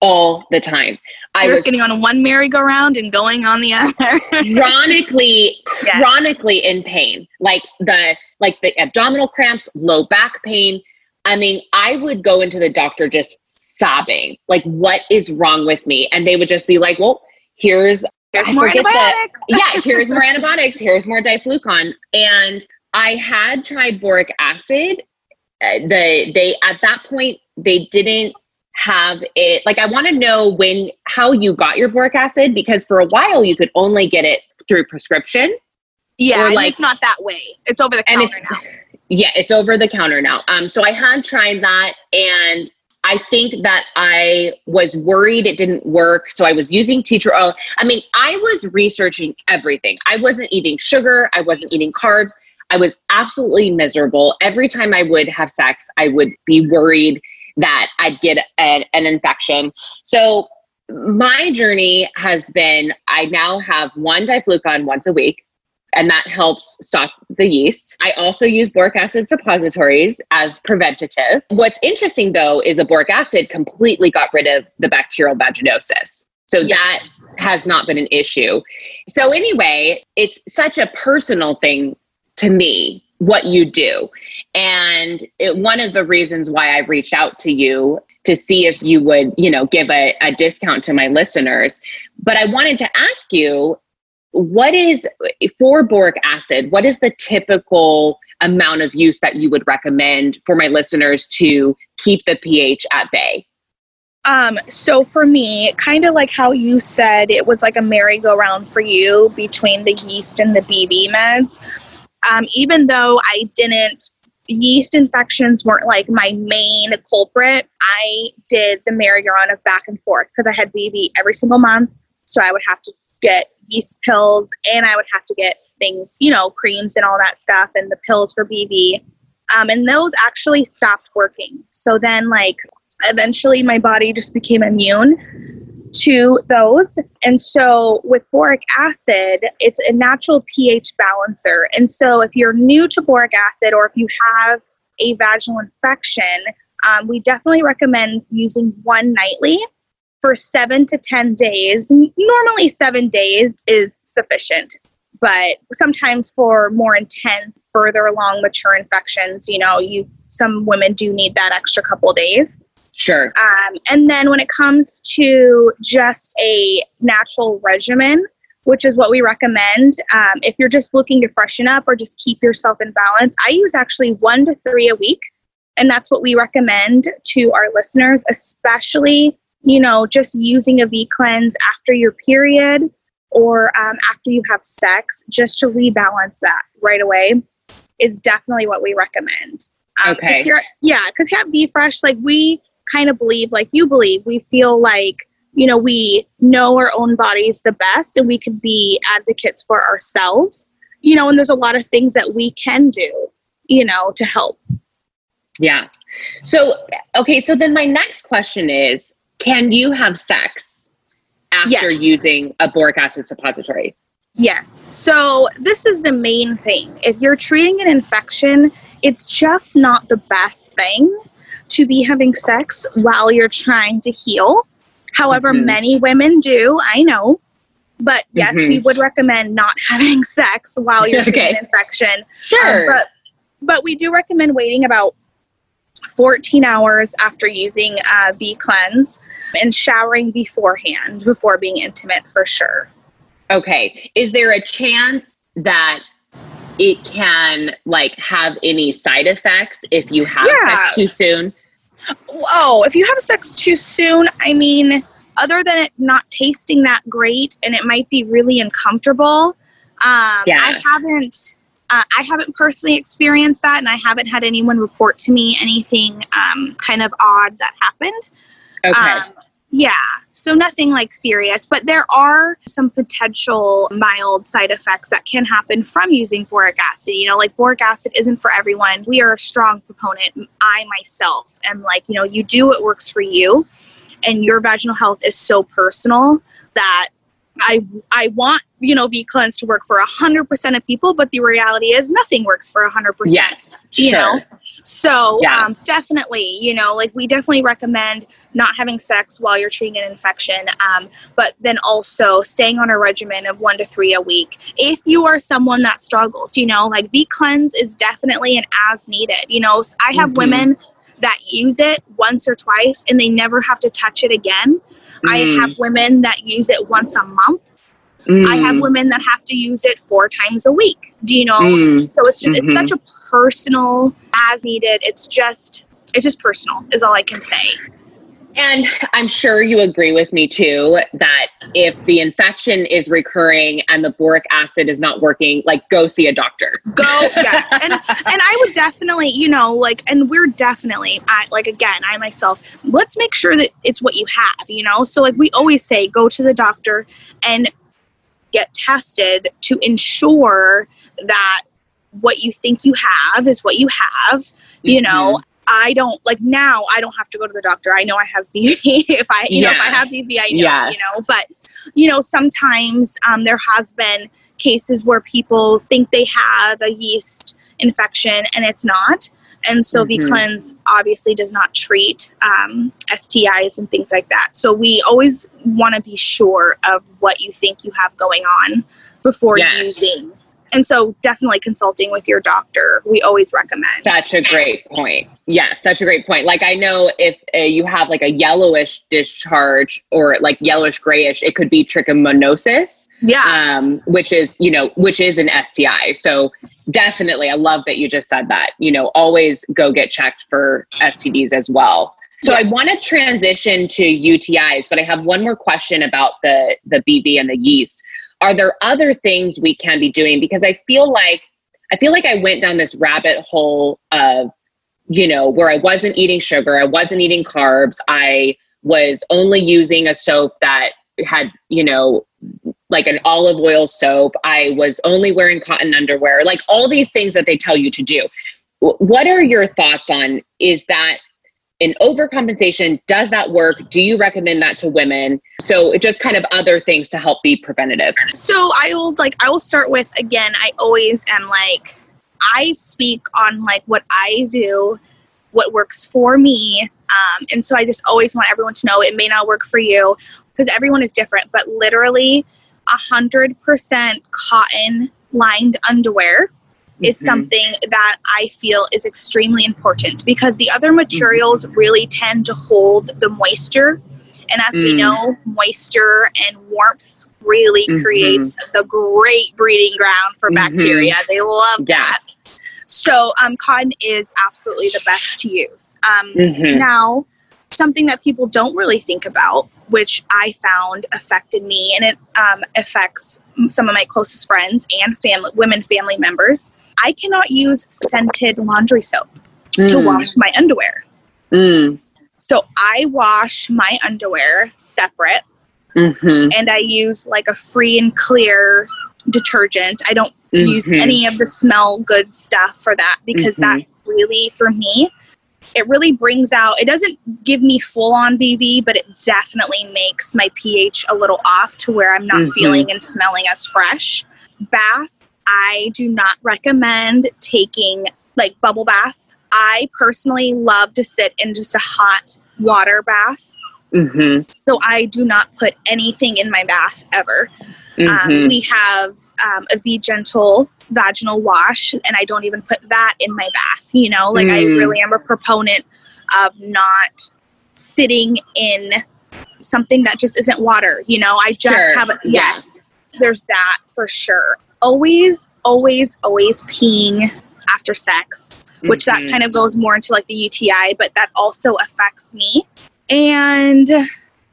all the time. I You're was getting on one merry-go-round and going on the other. <laughs> chronically, Yeah. chronically in pain. Like the like the abdominal cramps, low back pain. I mean, I would go into the doctor just sobbing, like, what is wrong with me? And they would just be like, Well, here's Here's I more forget the- antibiotics. yeah, here's more antibiotics, here's more Diflucan. And I had tried boric acid. Uh, the they at that point they didn't have it like I want to know when how you got your boric acid because for a while you could only get it through prescription Yeah, like- it's not that way. It's over the counter now. yeah it's over the counter now um so i had tried that and i think that i was worried it didn't work so i was using tea tree oil. I mean i was researching everything. I wasn't eating sugar i wasn't eating carbs. I was absolutely miserable. Every time i would have sex i would be worried that i'd get an, an infection. So my journey has been i now have one Diflucan once a week and that helps stop the yeast. I also use boric acid suppositories as preventative. What's interesting though is the boric acid completely got rid of the bacterial vaginosis. So Yes. that has not been an issue. So anyway, it's such a personal thing to me what you do. And it, one of the reasons why I reached out to you to see if you would, you know, give a, a discount to my listeners. But I wanted to ask you what is for boric acid what is the typical amount of use that you would recommend for my listeners to keep the ph at bay Um, so for me, kind of like how you said, it was like a merry-go-round for you between the yeast and the BV meds. Um, even though I didn't, yeast infections weren't like my main culprit. I did the merry-go-round of back and forth because I had BV every single month. So I would have to get yeast pills and I would have to get things, you know, creams and all that stuff and the pills for BV. Um, and those actually stopped working. So then, like, eventually my body just became immune to those. And so with boric acid, it's a natural pH balancer. And so if you're new to boric acid or if you have a vaginal infection, um, we definitely recommend using one nightly for seven to 10 days. Normally, seven days is sufficient. But sometimes for more intense, further along mature infections, you know, you some women do need that extra couple days. sure Um, and then when it comes to just a natural regimen, which is what we recommend, um, if you're just looking to freshen up or just keep yourself in balance, I use actually one to three a week. And that's what we recommend to our listeners, especially, you know, just using a V cleanse after your period or um, after you have sex, just to rebalance that right away is definitely what we recommend. Um, 'cause Okay. yeah, because you have VeeFresh, like we kind of believe, like you believe, we feel like, you know, we know our own bodies the best and we can be advocates for ourselves, you know, and there's a lot of things that we can do, you know, to help. yeah so okay so then my next question is can you have sex after Yes. using a boric acid suppository Yes. So this is the main thing. If you're treating an infection, it's just not the best thing to be having sex while you're trying to heal. However, Mhm. many women do, I know. But yes, Mhm. we would recommend not <laughs> having sex while you're treating Okay. an infection. Um, sure but but we do recommend waiting about 14 hours after using uh, V cleanse and showering beforehand before being intimate for sure. Okay. Is there a chance that it can like have any side effects if you have Yeah. sex too soon? oh, if you have sex too soon, I mean, other than it not tasting that great and it might be really uncomfortable, um, Yeah. I haven't. Uh, I haven't personally experienced that, and I haven't had anyone report to me anything um, kind of odd that happened. Okay. Um, yeah, so nothing like serious, but there are some potential mild side effects that can happen from using boric acid. You know, like boric acid isn't for everyone. We are a strong proponent. I myself am like, you know, you do what works for you, and your vaginal health is so personal that I I want you know V cleanse to work for hundred percent of people, but the reality is nothing works for hundred percent you sure. know so Yeah. um, definitely you know like we definitely recommend not having sex while you're treating an infection um, but then also staying on a regimen of one to three a week if you are someone that struggles you know like v cleanse is definitely an as needed you know I have Mhm. women that use it once or twice and they never have to touch it again i Mm. have women that use it once a month I have women that have to use it four times a week. Do you know? Mm. So it's just it's Mhm. such a personal as needed. It's just it's just personal is all I can say. And I'm sure you agree with me too that if the infection is recurring and the boric acid is not working, like go see a doctor. Go yes. And and I would definitely, you know, like and we're definitely I like again, I myself, let's make sure that it's what you have, you know? So like we always say go to the doctor and get tested to ensure that what you think you have is what you have, you mm-hmm. know. I don't like now. I don't have to go to the doctor. I know I have <laughs> BV. if I, you know, if I have BV, I know. Yes. You know, but you know, sometimes um, there has been cases where people think they have a yeast infection and it's not. And so Mhm. V-Cleanse obviously does not treat um, STIs and things like that. So we always want to be sure of what you think you have going on before Yes. using. And so definitely consulting with your doctor, we always recommend. Such a great point. Yes, such a great point. Like I know if uh, you have like a yellowish discharge or like yellowish grayish, it could be trichomoniasis, yeah. um, which is you know which is an STI. So definitely, I love that you just said that. You know, always go get checked for STDs as well. So I want to transition to UTIs, but I have one more question about the the BV and the yeast. Are there other things we can be doing? Because I feel like I feel like I went down this rabbit hole of, you know, where I wasn't eating sugar, I wasn't eating carbs, I was only using a soap that had, you know, like an olive oil soap. I was only wearing cotton underwear, like all these things that they tell you to do. What are your thoughts on is that an overcompensation? Does that work? Do you recommend that to women? So it just kind of other things to help be preventative. So I will like I will start with again, I always am like I speak on like what I do, what works for me. Um, and so I just always want everyone to know it may not work for you because everyone is different, but literally a hundred percent cotton lined underwear is Mhm. something that I feel is extremely important because the other materials really tend to hold the moisture. And as we Mm. know, moisture and warmth really Mhm. creates the great breeding ground for Mhm. bacteria. They love Yeah. that. So, um, cotton is absolutely the best to use. Um, Mhm. now, something that people don't really think about, which I found affected me, and it um, affects some of my closest friends and family, women family members. I cannot use scented laundry soap to Mm. wash my underwear. Mm. So I wash my underwear separate, Mhm. and I use like a free and clear detergent. I don't use Mhm. any of the smell good stuff for that because that really, for me, it really brings out, it doesn't give me full on BV, but it definitely makes my pH a little off to where I'm not Mhm. feeling and smelling as fresh. Baths, I do not recommend taking like bubble baths. I personally love to sit in just a hot water bath. Mhm. So I do not put anything in my bath ever. Um, Mhm. we have um, a V Gentle vaginal wash, and I don't even put that in my bath. You know, like I Mm. really am a proponent of not sitting in something that just isn't water. You know, I just Sure. have a Yeah. yes. There's that for sure. Always, always, always peeing after sex, which that Mhm. kind of goes more into like the UTI, but that also affects me. And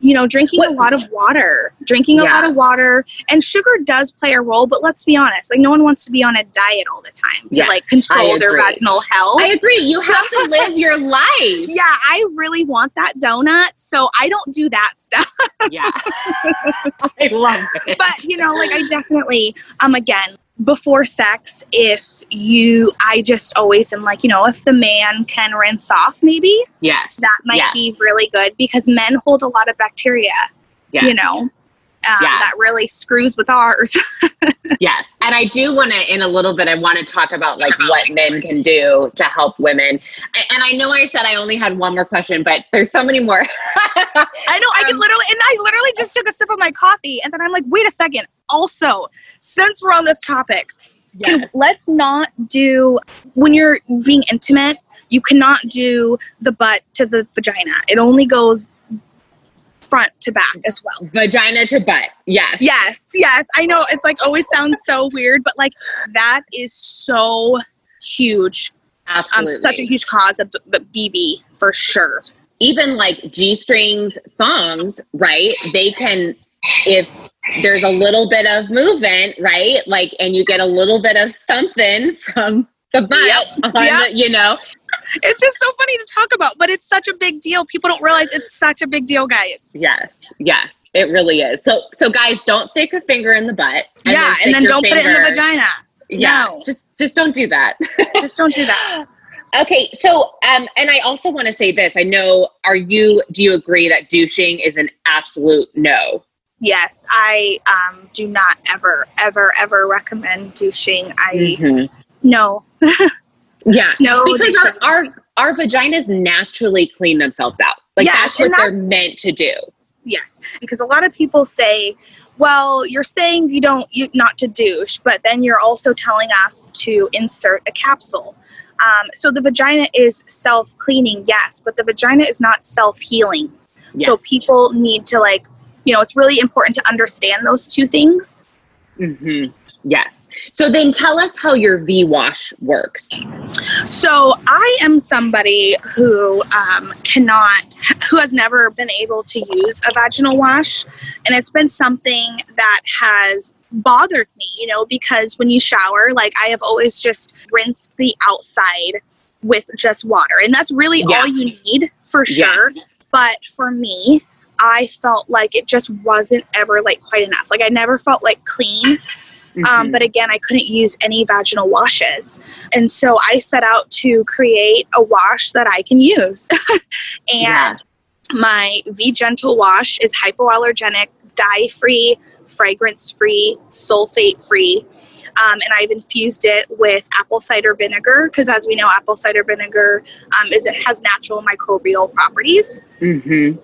you know, drinking a lot of water, drinking a lot of water, and sugar does play a role. But let's be honest, like no one wants to be on a diet all the time to Yes, like control their vaginal health. I agree. You have to live your <laughs> life. yeah, I really want that donut, so I don't do that <laughs> stuff. Yeah. <laughs> I love it. but you know, like I definitely, um, again, before sex, if you, I just always am like, you know, if the man can rinse off, maybe yes. that might yes. be really good because men hold a lot of bacteria. Yes. You know, um, Yeah. that really screws with ours. <laughs> Yes. And I do want to, in a little bit, I want to talk about like what men can do to help women. And I know I said I only had one more question, but there's so many more. <laughs> I know. I Um, can literally, and I literally just took a sip of my coffee, and then I'm like, wait a second. Also, since we're on this topic, can, let's not do when you're being intimate. You cannot do the butt to the vagina. It only goes front to back as well. Vagina to butt. Yes. Yes, yes. I know it's like always sounds so weird, but like that is so huge. Absolutely. Um, such a huge cause of b- BV for sure. Even like G strings thongs, right? They can, if there's a little bit of movement, right? Like, and you get a little bit of something from the butt, Yep, on yep. The, you know, It's just so funny to talk about, but it's such a big deal. People don't realize it's such a big deal, guys. yes, yes, it really is. So, so guys, don't stick a finger in the butt. yeah, stick and then don't put it in the vagina. Yeah, No. just, just don't do that. <laughs> Just don't do that. <gasps> Okay, so um, and I also want to say this. I know. Are you? Do you agree that douching is an absolute no? Yes, I um, do not ever, ever, ever recommend douching. I Mhm. no, <laughs> Yeah, no. because our, our our vaginas naturally clean themselves out. Like Yes, that's what and they're meant to do. Yes, because a lot of people say, "Well, you're saying you don't you not to douche, but then you're also telling us to insert a capsule." Um, so the vagina is self cleaning, yes, but the vagina is not self healing. So people need to like, you know, it's really important to understand those two things. hmm Yes. So then, tell us how your V wash works. So I am somebody who um, cannot, who has never been able to use a vaginal wash, and it's been something that has bothered me, you know, because when you shower, like I have always just rinsed the outside with just water, and that's really Yeah. all you need for sure. But for me, I felt like it just wasn't ever like quite enough. Like I never felt like clean um, Mhm. but again, I couldn't use any vaginal washes. And so I set out to create a wash that I can use. <laughs> and Yeah. my V Gentle wash is hypoallergenic, dye free, fragrance free, sulfate free. Um, and I've infused it with apple cider vinegar because, as we know, apple cider vinegar um, is it has natural microbial properties Mhm.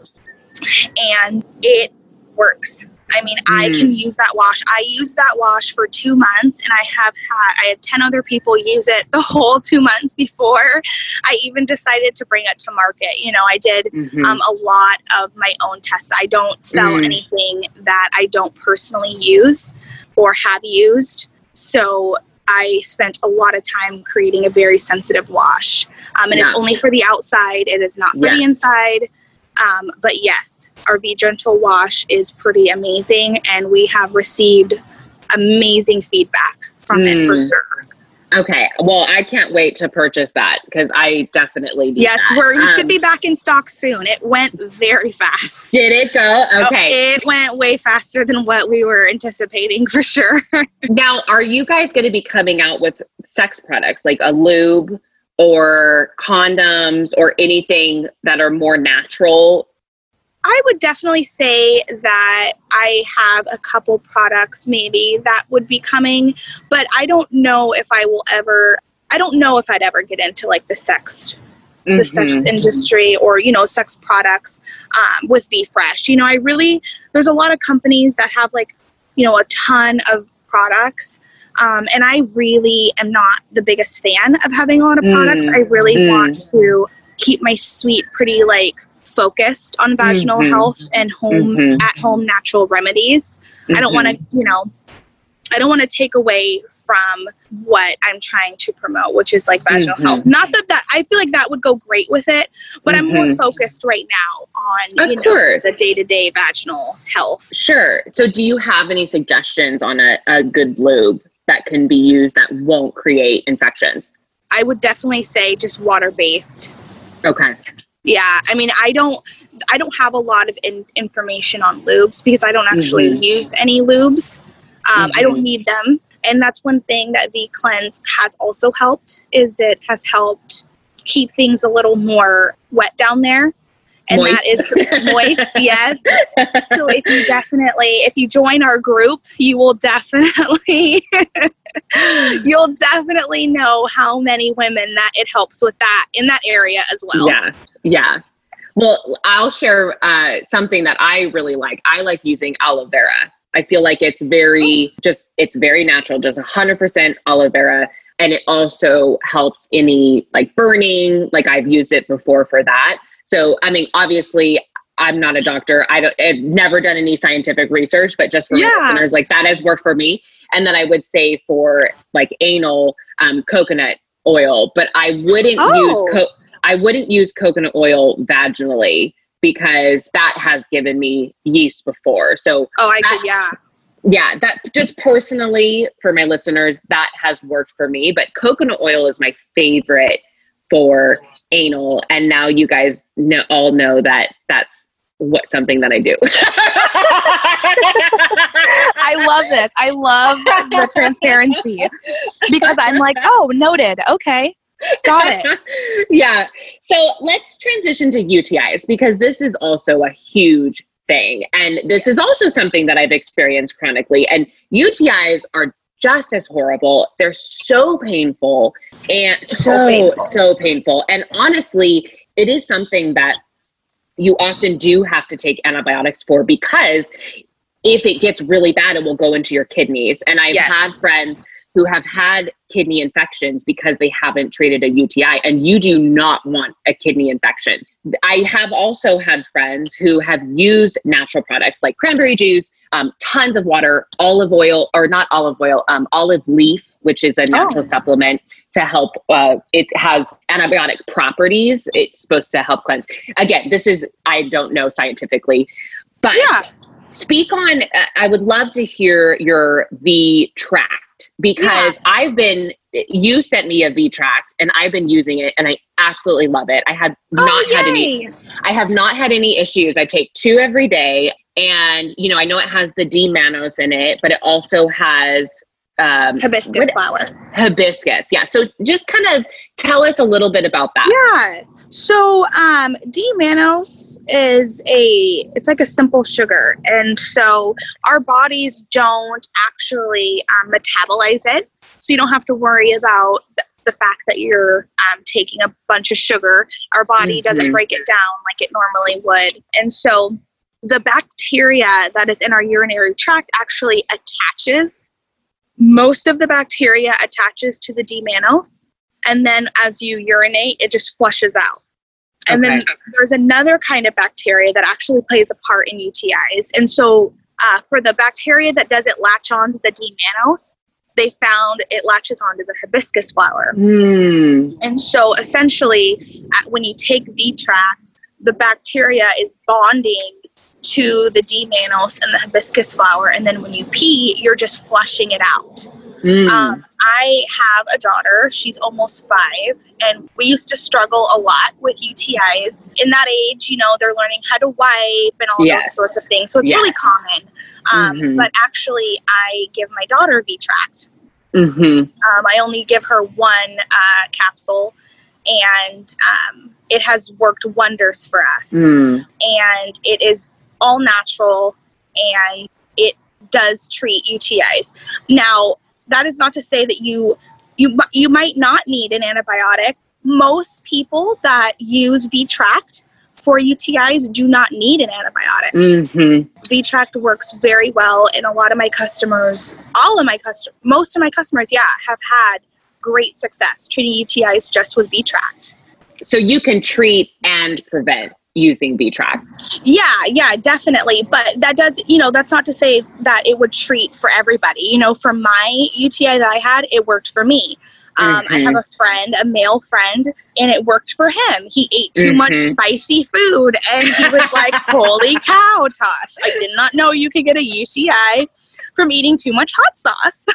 And it works. I mean, I Mm. can use that wash. I used that wash for two months, and I have had I had ten other people use it the <laughs> whole two months before I even decided to bring it to market. You know, I did Mhm. um, a lot of my own tests. I don't sell Mm. anything that I don't personally use or have used. So I spent a lot of time creating a very sensitive wash. Um, and it's only for the outside, it is not for Yeah. the inside. Um, but yes, our V Gentle wash is pretty amazing, and we have received amazing feedback from it for Mm. sure. Okay. Well, I can't wait to purchase that because I definitely need Yes, that. we're, we Um, should be back in stock soon. It went very fast. Did it go? Oh, Okay. it went way faster than what we were anticipating <laughs> for sure. Now, are you guys going to be coming out with sex products like a lube or condoms or anything that are more natural? I would definitely say that I have a couple products maybe that would be coming, but I don't know if I will ever I don't know if I'd ever get into like the sex the sex Mhm. industry or you know sex products um, with VeeFresh. You know, I really there's a lot of companies that have like you know a ton of products, um, and I really am not the biggest fan of having a lot of products. Mm, I really mm. want to keep my suite pretty like focused on vaginal Mhm. health and home Mhm. at home natural remedies. I don't want to you know. I don't want to take away from what I'm trying to promote, which is like vaginal Mhm. health. Not that that I feel like that would go great with it, but I'm more Mhm. focused right now on Of you know course. the day to day vaginal health. Sure. So, do you have any suggestions on a, a good lube that can be used that won't create infections? I would definitely say just water based. Okay. Yeah, I mean, I don't, I don't have a lot of in, information on lubes because I don't actually Mhm. use any lubes. Um, I don't Mhm. need them, and that's one thing that V Cleanse has also helped is it has helped keep things a little more wet down there, and that is moist. <laughs> Yes. So if you definitely, if you join our group, you will definitely, <laughs> you'll definitely know how many women that it helps with that in that area as well. Yeah. Yeah. Well, I'll share uh, something that I really like. I like using aloe vera. I feel like it's very just it's very natural, just 100% aloe vera and it also helps any like burning, like I've used it before for that. So, I mean, obviously I'm not a doctor. I don't, I've never done any scientific research, but just for Yeah. my listeners, like that has worked for me. And then I would say for like anal, um, coconut oil, but I wouldn't Oh. use co- I wouldn't use coconut oil vaginally because that has given me yeast before. So Oh, I That- could, yeah. yeah, that just personally for my listeners, that has worked for me. But coconut oil is my favorite for anal, and now you guys know, all know that that's what something that I do. <laughs> I love this. I love the transparency because I'm like, oh, noted. Okay. Got it. <laughs> yeah. So let's transition to UTIs because this is also a huge thing. And this is also something that I've experienced chronically. And UTIs are just as horrible. They're so painful and So so, painful. so painful. And honestly, it is something that you often do have to take antibiotics for because if it gets really bad, it will go into your kidneys. And I've Yes. had friends who have had kidney infections because they haven't treated a UTI, and you do not want a kidney infection. I have also had friends who have used natural products like cranberry juice, um, tons of water, olive oil, or not olive oil, um, olive leaf, which is a natural supplement to help. Uh, it has antibiotic properties. It's supposed to help cleanse. Again, this is, I don't know scientifically, but Yeah. speak on uh, i would love to hear your v tract because i've been you sent me a v tract and i've been using it and i absolutely love it i have not oh, had any i have not had any issues i take two every day and you know i know it has the d mannose in it but it also has um hibiscus what- flower. hibiscus yeah so just kind of tell us a little bit about that Yeah. So um D-mannose is a it's like a simple sugar. And so our bodies don't actually um, metabolize it. So you don't have to worry about th- the fact that you're um, taking a bunch of sugar. Our body doesn't Mhm. break it down like it normally would. And so the bacteria that is in our urinary tract actually attaches. Most of the bacteria attaches to the D-mannose and then as you urinate, it just flushes out. And then there's another kind of bacteria that actually plays a part in UTIs. And so, uh, for the bacteria that doesn't latch on to the D mannose, they found it latches onto the hibiscus flower. Hmm. And so, essentially, at, when you take V-Tract, the bacteria is bonding to the D mannose and the hibiscus flower. And then when you pee, you're just flushing it out. Hmm. Um, I have a daughter. She's almost five, and we used to struggle a lot with UTIs. In that age, you know, they're learning how to wipe and all Yes. those sorts of things. So it's Yes. really common. Um, Mhm. But actually, I give my daughter V-Tract. Mhm. Um, I only give her one uh, capsule, and um, it has worked wonders for us Hmm. and it is all natural and it does treat UTIs. Now, that is not to say that you you you might not need an antibiotic. Most people that use V-Tract for UTIs do not need an antibiotic. Mhm. V-Tract works very well and a lot of my customers, all of my customers, most of my customers, yeah, have had great success treating UTIs just with V-Tract. So you can treat and prevent using V-Tract. Yeah, yeah, definitely. But that does, you know, that's not to say that it would treat for everybody. You know, for my UTI that I had, it worked for me. Um, I Mhm. have a friend, a male friend, and it worked for him. He ate too much Mhm. spicy food, and he was like, <laughs> "Holy cow, Tosh! I did not know you could get a UTI from eating too much hot sauce."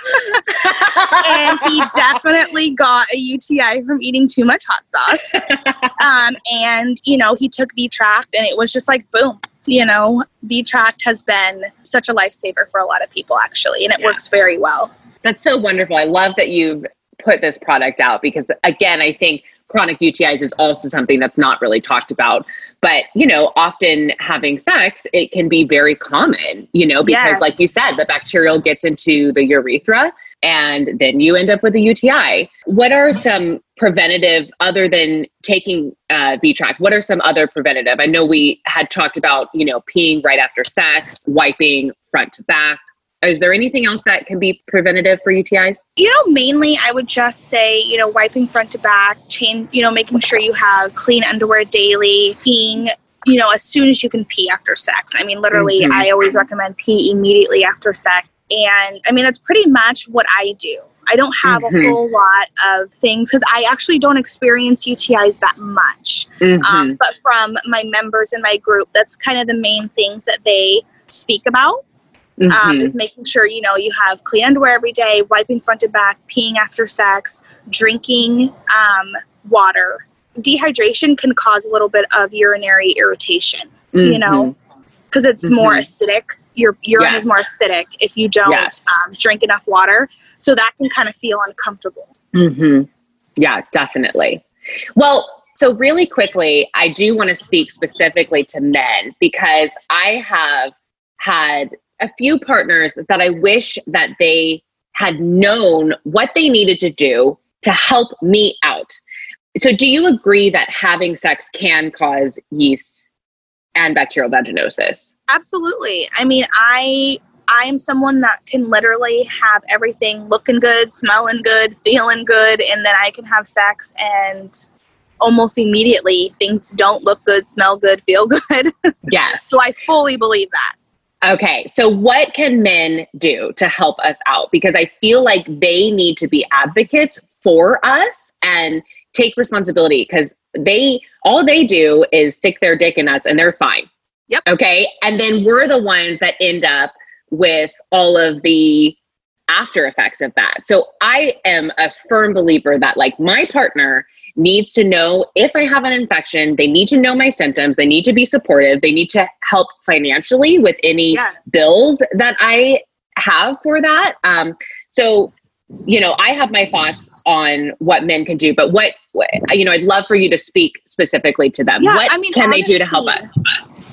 <laughs> and he definitely got a UTI from eating too much hot sauce. <laughs> Um, and you know, he took V Tract, and it was just like boom. You know, V Tract has been such a lifesaver for a lot of people, actually, and it Yeah. works very well. That's so wonderful. I love that you've put this product out because, again, I think chronic UTIs is also something that's not really talked about. But, you know, often having sex, it can be very common, you know, because, Yes. like you said, the bacterial gets into the urethra and then you end up with a UTI. What are some preventative, other than taking uh, V-Tract, what are some other preventative? I know we had talked about, you know, peeing right after sex, wiping front to back. Is there anything else that can be preventative for UTIs? You know, mainly I would just say, you know, wiping front to back, chain, you know, making sure you have clean underwear daily, being you know, as soon as you can pee after sex. I mean, literally, Mhm. I always recommend pee immediately after sex. And I mean, that's pretty much what I do. I don't have Mhm. a whole lot of things because I actually don't experience UTIs that much. Mhm. Um, but from my members in my group, that's kind of the main things that they speak about um, Mhm. is making sure you know you have clean underwear every day, wiping front to back, peeing after sex, drinking um, water. Dehydration can cause a little bit of urinary irritation, you know, because it's more Mhm. acidic. Your urine Yes. is more acidic if you don't Yes. um, drink enough water, so that can kind of feel uncomfortable. hmm Yeah, definitely. Well, so really quickly, I do want to speak specifically to men because I have had a few partners that I wish that they had known what they needed to do to help me out. So, do you agree that having sex can cause yeast and bacterial vaginosis? Absolutely. I mean, I I am someone that can literally have everything looking good, smelling good, feeling good, and then I can have sex and almost immediately things don't look good, smell good, feel good. <laughs> Yes. so I fully believe that. Okay, so what can men do to help us out? Because I feel like they need to be advocates for us and take responsibility because they all they do is stick their dick in us and they're fine. Yep. Okay. And then we're the ones that end up with all of the after effects of that. So I am a firm believer that like my partner needs to know if I have an infection, they need to know my symptoms, they need to be supportive, they need to help financially with any Yes. bills that I have for that. Um, so, you know, I have my thoughts on what men can do, but what, what you know, I'd love for you to speak specifically to them. Yeah, what I mean, can they do to help us?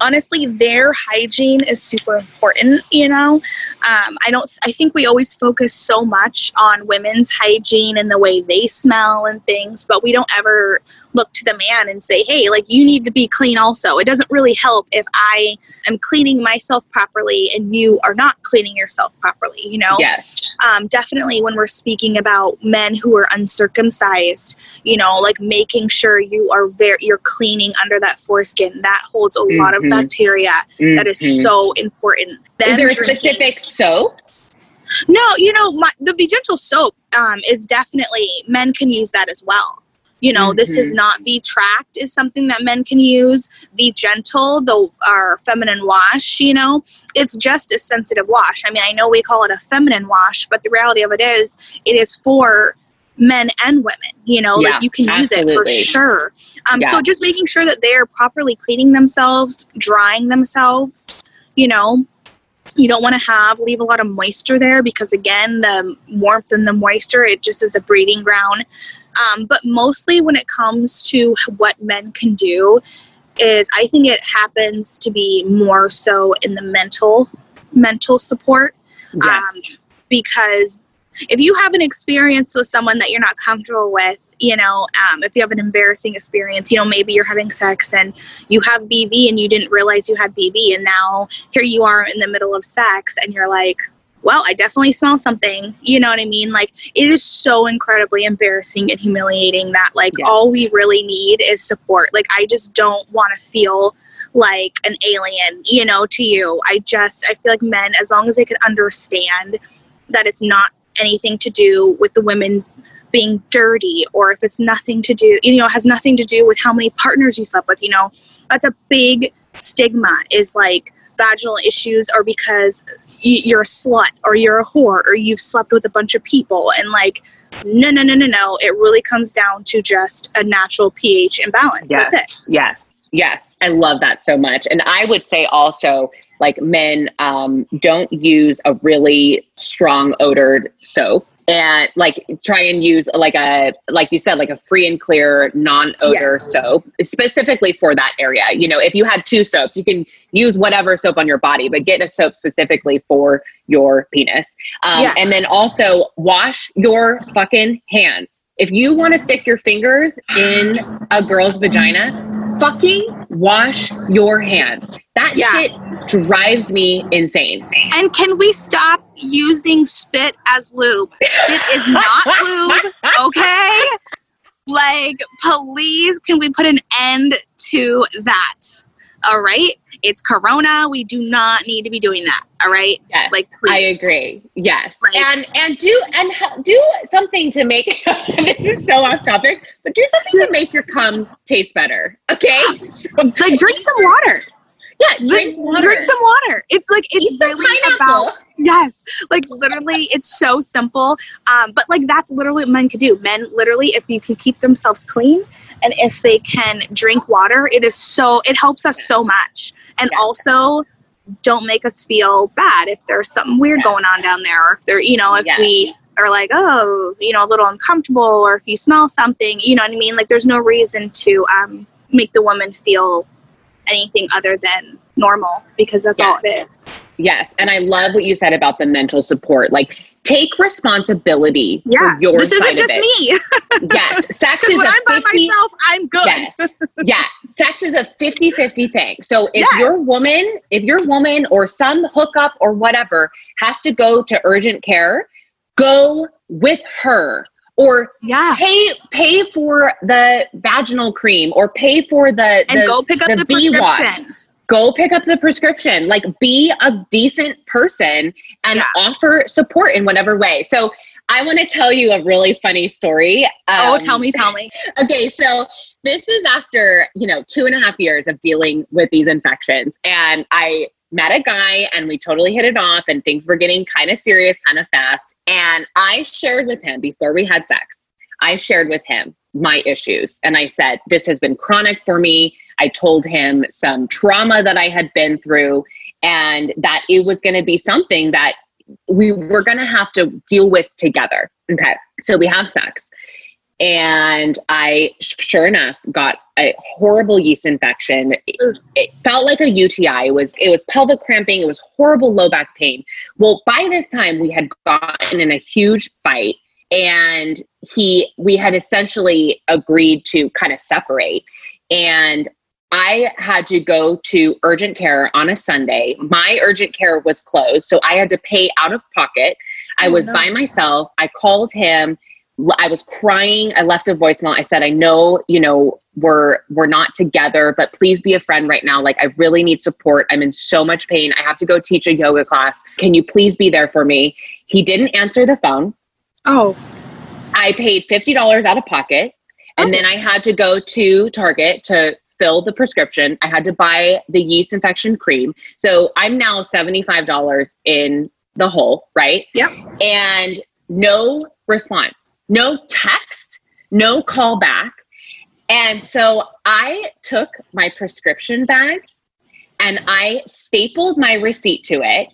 Honestly their hygiene is super important you know um, i don't i think we always focus so much on women's hygiene and the way they smell and things but we don't ever look to the man and say hey like you need to be clean also it doesn't really help if i am cleaning myself properly and you are not cleaning yourself properly you know Yes. um, definitely when we're speaking about men who are uncircumcised, you know, like making sure you are very you're cleaning under that foreskin. That holds a lot of Mhm. bacteria. That is Mhm. so important. Is there a drinking- specific soap? No, you know, my, the V Gentle soap um, is definitely men can use that as well. You know, this is Mhm. not V-Tract is something that men can use. V Gentle, the our feminine wash, you know, it's just a sensitive wash. I mean, I know we call it a feminine wash, but the reality of it is, it is for men and women. You know, Yeah, like you can use it for sure. Um, Yeah. So just making sure that they're properly cleaning themselves, drying themselves. You know, you don't want to have leave a lot of moisture there because again the warmth and the moisture it just is a breeding ground um, but mostly when it comes to what men can do is i think it happens to be more so in the mental mental support Yes. um, because if you have an experience with someone that you're not comfortable with you know um, if you have an embarrassing experience you know maybe you're having sex and you have BV and you didn't realize you had BV and now here you are in the middle of sex and you're like well i definitely smell something. You know what i mean? Like it is so incredibly embarrassing and humiliating that like Yeah. all we really need is support. Like i just don't want to feel like an alien you know to you. I just i feel like men as long as they could understand that it's not anything to do with the women being dirty or if it's nothing to do you know it has nothing to do with how many partners you slept with you know that's a big stigma is like vaginal issues are because you're a slut or you're a whore or you've slept with a bunch of people and like no no no no no it really comes down to just a natural pH imbalance Yes. that's it Yes, yes. I love that so much. And I would say also, like, men um, don't use a really strong odored soap. And like try and use like a like you said like a free and clear non odor Yes. soap specifically for that area. You know, if you had two soaps, you can use whatever soap on your body, but get a soap specifically for your penis. Um, Yeah. And then also wash your fucking hands. If you want to stick your fingers in a girl's vagina, fucking wash your hands. That Yeah. shit drives me insane. and can we stop using spit as lube spit is not <laughs> lube okay Like, please, can we put an end to that? All right. It's Corona. We do not need to be doing that. All right. Yes, Like, I agree. Yes, Like- and and do and do something to make <laughs> this is so off topic, but do something to make your cum taste better. Okay, so, <gasps> Like, drink some water. yeah, Drink, drink water. drink some water. It's like, it's Eat really about Yes, like literally, it's so simple. Um, but like that's literally what men could do. Men literally, if you can keep themselves clean and if they can drink water, it is so it helps us so much. And Yes. also, don't make us feel bad if there's something weird going on down there, or if they're you know, if Yes. we are like, oh, you know, a little uncomfortable, or if you smell something, you know what I mean. Like, there's no reason to um, make the woman feel anything other than normal because that's all it is. Yes, and I love what you said about the mental support. Like, take responsibility Yeah, for your this isn't just me. <laughs> Yes, sex is when a I'm by 50 myself, I'm good. Yes. Yeah. Sex is a 50 50 thing. So if Yes. your woman, if your woman or some hookup or whatever has to go to urgent care, go with her or Yeah. pay pay for the vaginal cream or pay for the And the, go pick up the, wash. prescription. Go pick up the prescription. Like be a decent person and Yeah. offer support in whatever way. So I want to tell you a really funny story. oh, Um, tell me, tell me. <laughs> okay, so this is after, you know, two and a half years of dealing with these infections. And I met a guy and we totally hit it off and things were getting kind of serious, kind of fast. And I shared with him before we had sex, I shared with him my issues. And I said, this has been chronic for me. I told him some trauma that I had been through and that it was going to be something that we were going to have to deal with together. Okay. So we have sex. And I, sure enough, got a horrible yeast infection. It, it felt like a UTI. It was it was pelvic cramping. It was horrible low back pain. Well, by this time we had gotten in a huge fight, and he we had essentially agreed to kind of separate. And I had to go to urgent care on a Sunday. My urgent care was closed, so I had to pay out of pocket. I Oh, was by myself. I called him. I was crying. I left a voicemail. I said, "I know, you know, we're we're not together, but please be a friend right now. Like I really need support. I'm in so much pain. I have to go teach a yoga class. Can you please be there for me?" He didn't answer the phone. Oh, I paid $50 out of pocket. And Oh. then I had to go to Target to fill the prescription. I had to buy the yeast infection cream. So I'm now $75 in the hole, right? Yep. And no response, no text, no call back. And so I took my prescription bag and I stapled my receipt to it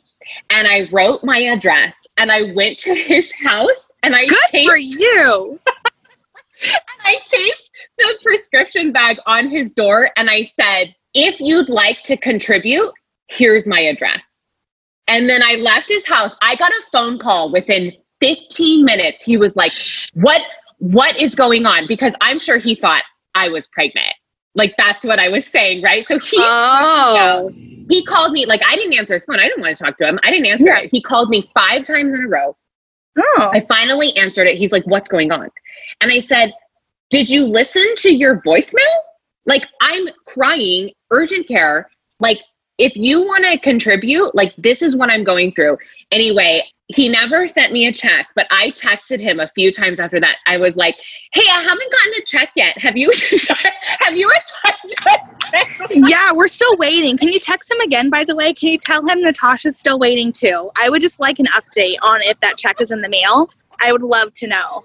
and I wrote my address and I went to <laughs> his house and I good taped for you. I taped the prescription bag on his door and I said, if you'd like to contribute, here's my address. And then I left his house. I got a phone call within 15 minutes. He was like, What what is going on? Because I'm sure he thought I was pregnant. Like that's what I was saying, right? So he Oh, <laughs> he called me, like I didn't answer his phone. I didn't want to talk to him. I didn't answer Yeah. it. He called me five times in a row. Oh, I finally answered it. He's like, What's going on? And I said, Did you listen to your voicemail? Like, I'm crying, urgent care. Like, if you want to contribute, like, this is what I'm going through. Anyway, he never sent me a check, but I texted him a few times after that. I was like, Hey, I haven't gotten a check yet. Have you <laughs> have you yeah. We're still waiting. Can you text him again? By the way, can you tell him Natasha's still waiting too? I would just like an update on if that check is in the mail. I would love to know.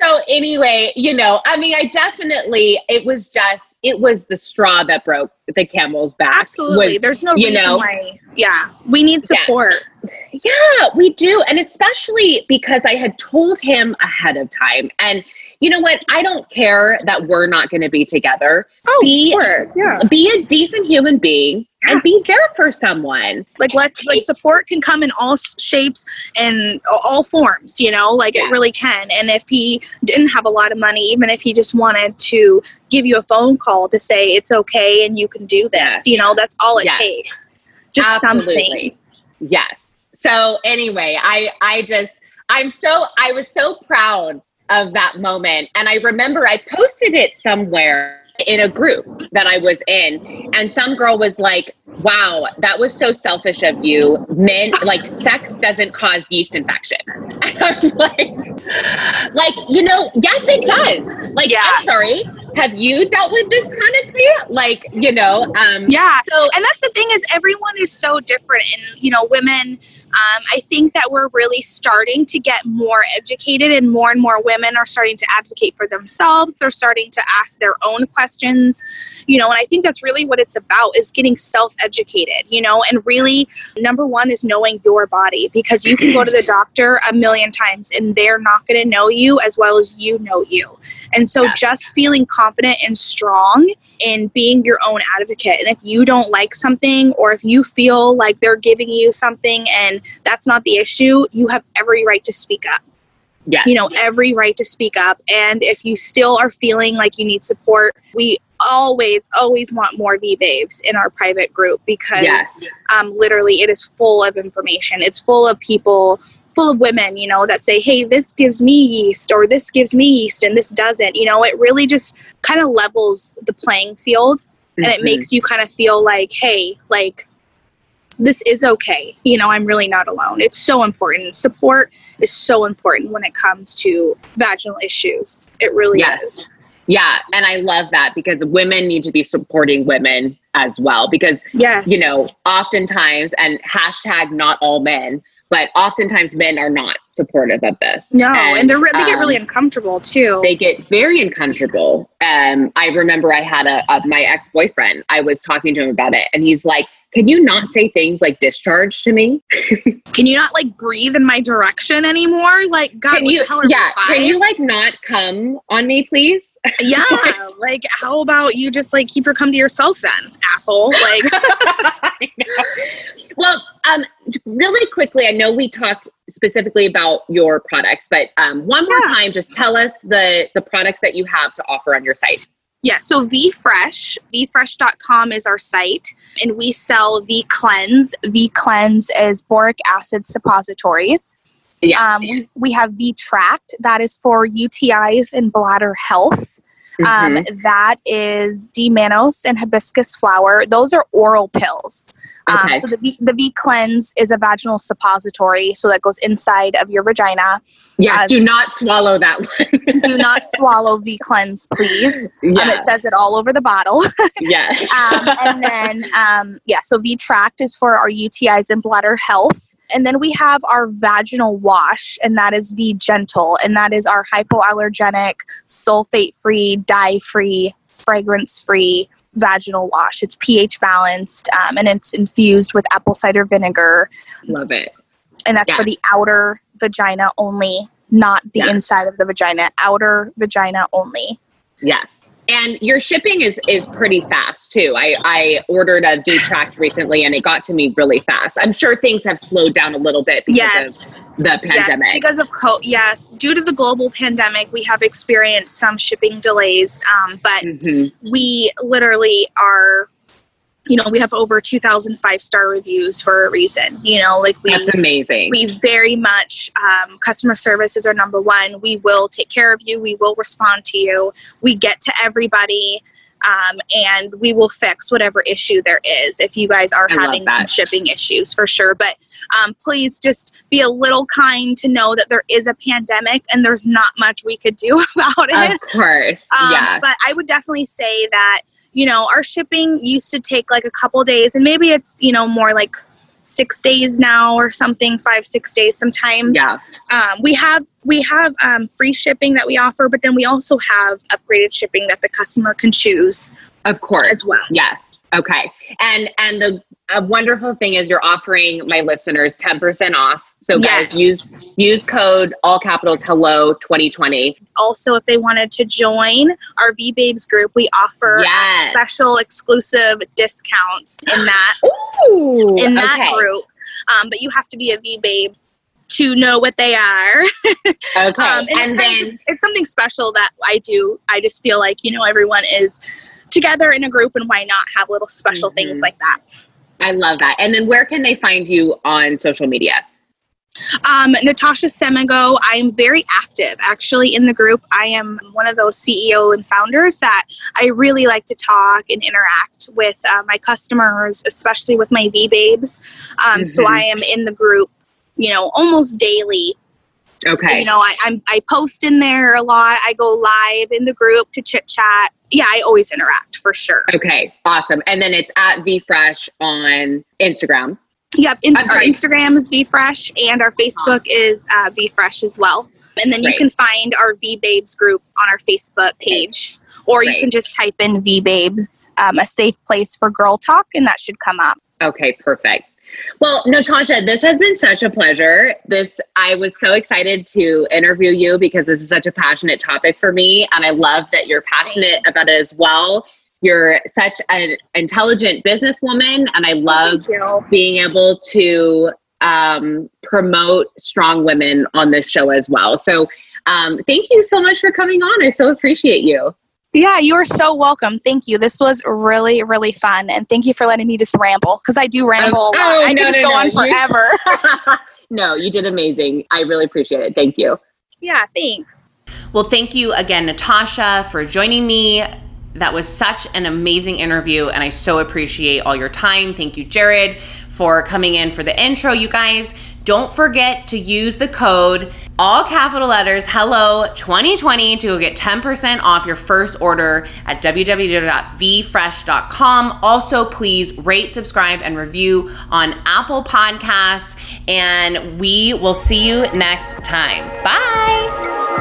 So anyway, you know, I mean, I definitely it was just it was the straw that broke the camel's back. Absolutely. was- There's no you reason know. why. Yeah, we need Yeah. support. yeah, we do, and especially because I had told him ahead of time. And you know what? I don't care that we're not going to be together. Oh, Be-. Yeah. Be a decent human being and be there for someone. Like let's like support can come in all shapes and all forms, you know, like Yeah. it really can. And if he didn't have a lot of money, even if he just wanted to give you a phone call to say it's okay and you can do this, you know, that's all it Yes. takes. Just something. Yes. So anyway, I I just I'm so I was so proud of that moment. And I remember I posted it somewhere in a group that I was in, and some girl was like, Wow, that was so selfish of you. Men, <laughs> like, sex doesn't cause yeast infection. And <laughs> I'm like, like, you know, yes, it does. Like, Yeah. I'm sorry. Have you dealt with this chronically? Like, you know, um, Yeah. So and that's the thing is everyone is so different and you know women um, i think that we're really starting to get more educated and more and more women are starting to advocate for themselves. They're starting to ask their own questions you know and i think that's really what it's about is getting self-educated you know and really number one is knowing your body because you can go to the doctor a million times and they're not going to know you as well as you know you and so Yeah. just feeling confident and strong in being your own advocate. And if you don't like something or if you feel like they're giving you something and that's not the issue, you have every right to speak up. yeah. You know, every right to speak up. And if you still are feeling like you need support, we always, always want more Vee Babes in our private group because Yes. um, literally it is full of information. It's full of people, full of women, you know, that say, hey, this gives me yeast or this gives me yeast and this doesn't. You know, it really just kind of levels the playing field and it Mhm. makes you kind of feel like, hey, like, this is okay. You know, I'm really not alone. It's so important. Support is so important when it comes to vaginal issues. It really Yes. is. Yeah, and I love that because women need to be supporting women as well because Yes. you know, oftentimes and hashtag not all men, but oftentimes men are not supportive of this. No, and, they're re- they get um, really uncomfortable too. they get very uncomfortable. Um, I remember I had a, a my ex boyfriend. I was talking to him about it, and he's like, "Can you not say things like discharge to me? <laughs> Can you not like breathe in my direction anymore? Like, God, Can you? the hell are we, Yeah, can you like not come on me, please?" Yeah, <laughs> like how about you just like keep your come to yourself then, asshole? <laughs> Like, Well, um, really quickly, I know we talked specifically about your products, but um, one more Yeah. time, just tell us the the products that you have to offer on your site. yeah, so V Fresh, veefresh.com is our site, and we sell V Cleanse. V Cleanse is boric acid suppositories. Yeah. Um, we, we have V-Tract, that is for UTIs and bladder health. Um, Mhm. that is D-mannose and hibiscus flower. Those are oral pills. Um, Okay. so the v, the V Cleanse is a vaginal suppository, so that goes inside of your vagina. yes. uh, do not swallow that one. <laughs> Do not <laughs> swallow V Cleanse, please. Um, yes. it says it all over the bottle. <laughs> yes. um, and then, um, yeah, so V-Tract is for our UTIs and bladder health. And then we have our vaginal wash, and that is V Gentle, and that is our hypoallergenic, sulfate free, dye free, fragrance free vaginal wash. It's pH balanced um, and it's infused with apple cider vinegar, Love it. and that's for the outer vagina only, not the Yeah. inside of the vagina. Outer vagina only. Yes. And your shipping is is pretty fast too. I I ordered a V-Tract recently and it got to me really fast. I'm sure things have slowed down a little bit because Yes. of the Yes, because of co- yes, due to the global pandemic, we have experienced some shipping delays. Um, but Mhm. we literally are, you know, we have over 2,000 five star reviews for a reason. You know, like we That's amazing. we very much um, customer service is our number one. We will take care of you. We will respond to you. We get to everybody. Um, and we will fix whatever issue there is if you guys are I having some shipping issues for sure. But um, please just be a little kind to know that there is a pandemic and there's not much we could do <laughs> about it. of course. Um, yeah. But I would definitely say that, you know, our shipping used to take like a couple days and maybe it's, you know, more like six days now or something, five, six days sometimes. Yeah. Um, we have we have um, free shipping that we offer, but then we also have upgraded shipping that the customer can choose Of course. as well. Yes. Okay. And and the a wonderful thing is you're offering my listeners 10% off. So Yes. guys use use code all capitals hello 2020. Also, if they wanted to join our Vee Babes group, we offer Yes. special exclusive discounts in that <gasps> Ooh. in that okay. group. Um, but you have to be a Vee Babe to know what they are. <laughs> Okay. Um, and, and it's, kind of then it's something special that I do. I just feel like you know everyone is together in a group, and why not have little special things Mhm. like that? I love that. And then where can they find you on social media? Um, Natasha Semigo, I am very active actually in the group. I am one of those CEO and founders that I really like to talk and interact with uh, my customers, especially with my Vee babes. Um, mm-hmm. So I am in the group, you know, almost daily. Okay. So, you know, I, I'm, I post in there a lot. I go live in the group to chit chat. Yeah, I always interact for sure. Okay, awesome. And then it's at VeeFresh on Instagram. Yep, in- our Instagram is VeeFresh and our Facebook is uh, VeeFresh as well. And then Great. you can find our Vee Babes group on our Facebook page, or Great. you can just type in Vee Babes, um, a safe place for girl talk, and that should come up. Okay, perfect. Well, Natasha, this has been such a pleasure. This I was so excited to interview you because this is such a passionate topic for me, and I love that you're passionate about it as well. You're such an intelligent businesswoman, and I love being able to um, promote strong women on this show as well. So, um, thank you so much for coming on. I so appreciate you. Yeah, you are so welcome. Thank you. This was really, really fun. And thank you for letting me just ramble because I do ramble um, oh, I no, can just no, go no. on <laughs> forever. no, you did amazing. I really appreciate it. Thank you. Yeah, thanks. Well, thank you again, Natasha, for joining me. That was such an amazing interview, and I so appreciate all your time. Thank you, Jared, for coming in for the intro. You guys, don't forget to use the code all capital letters hello 2020 to get 10% off your first order at www.veefresh.com also please rate subscribe and review on apple podcasts and we will see you next time. Bye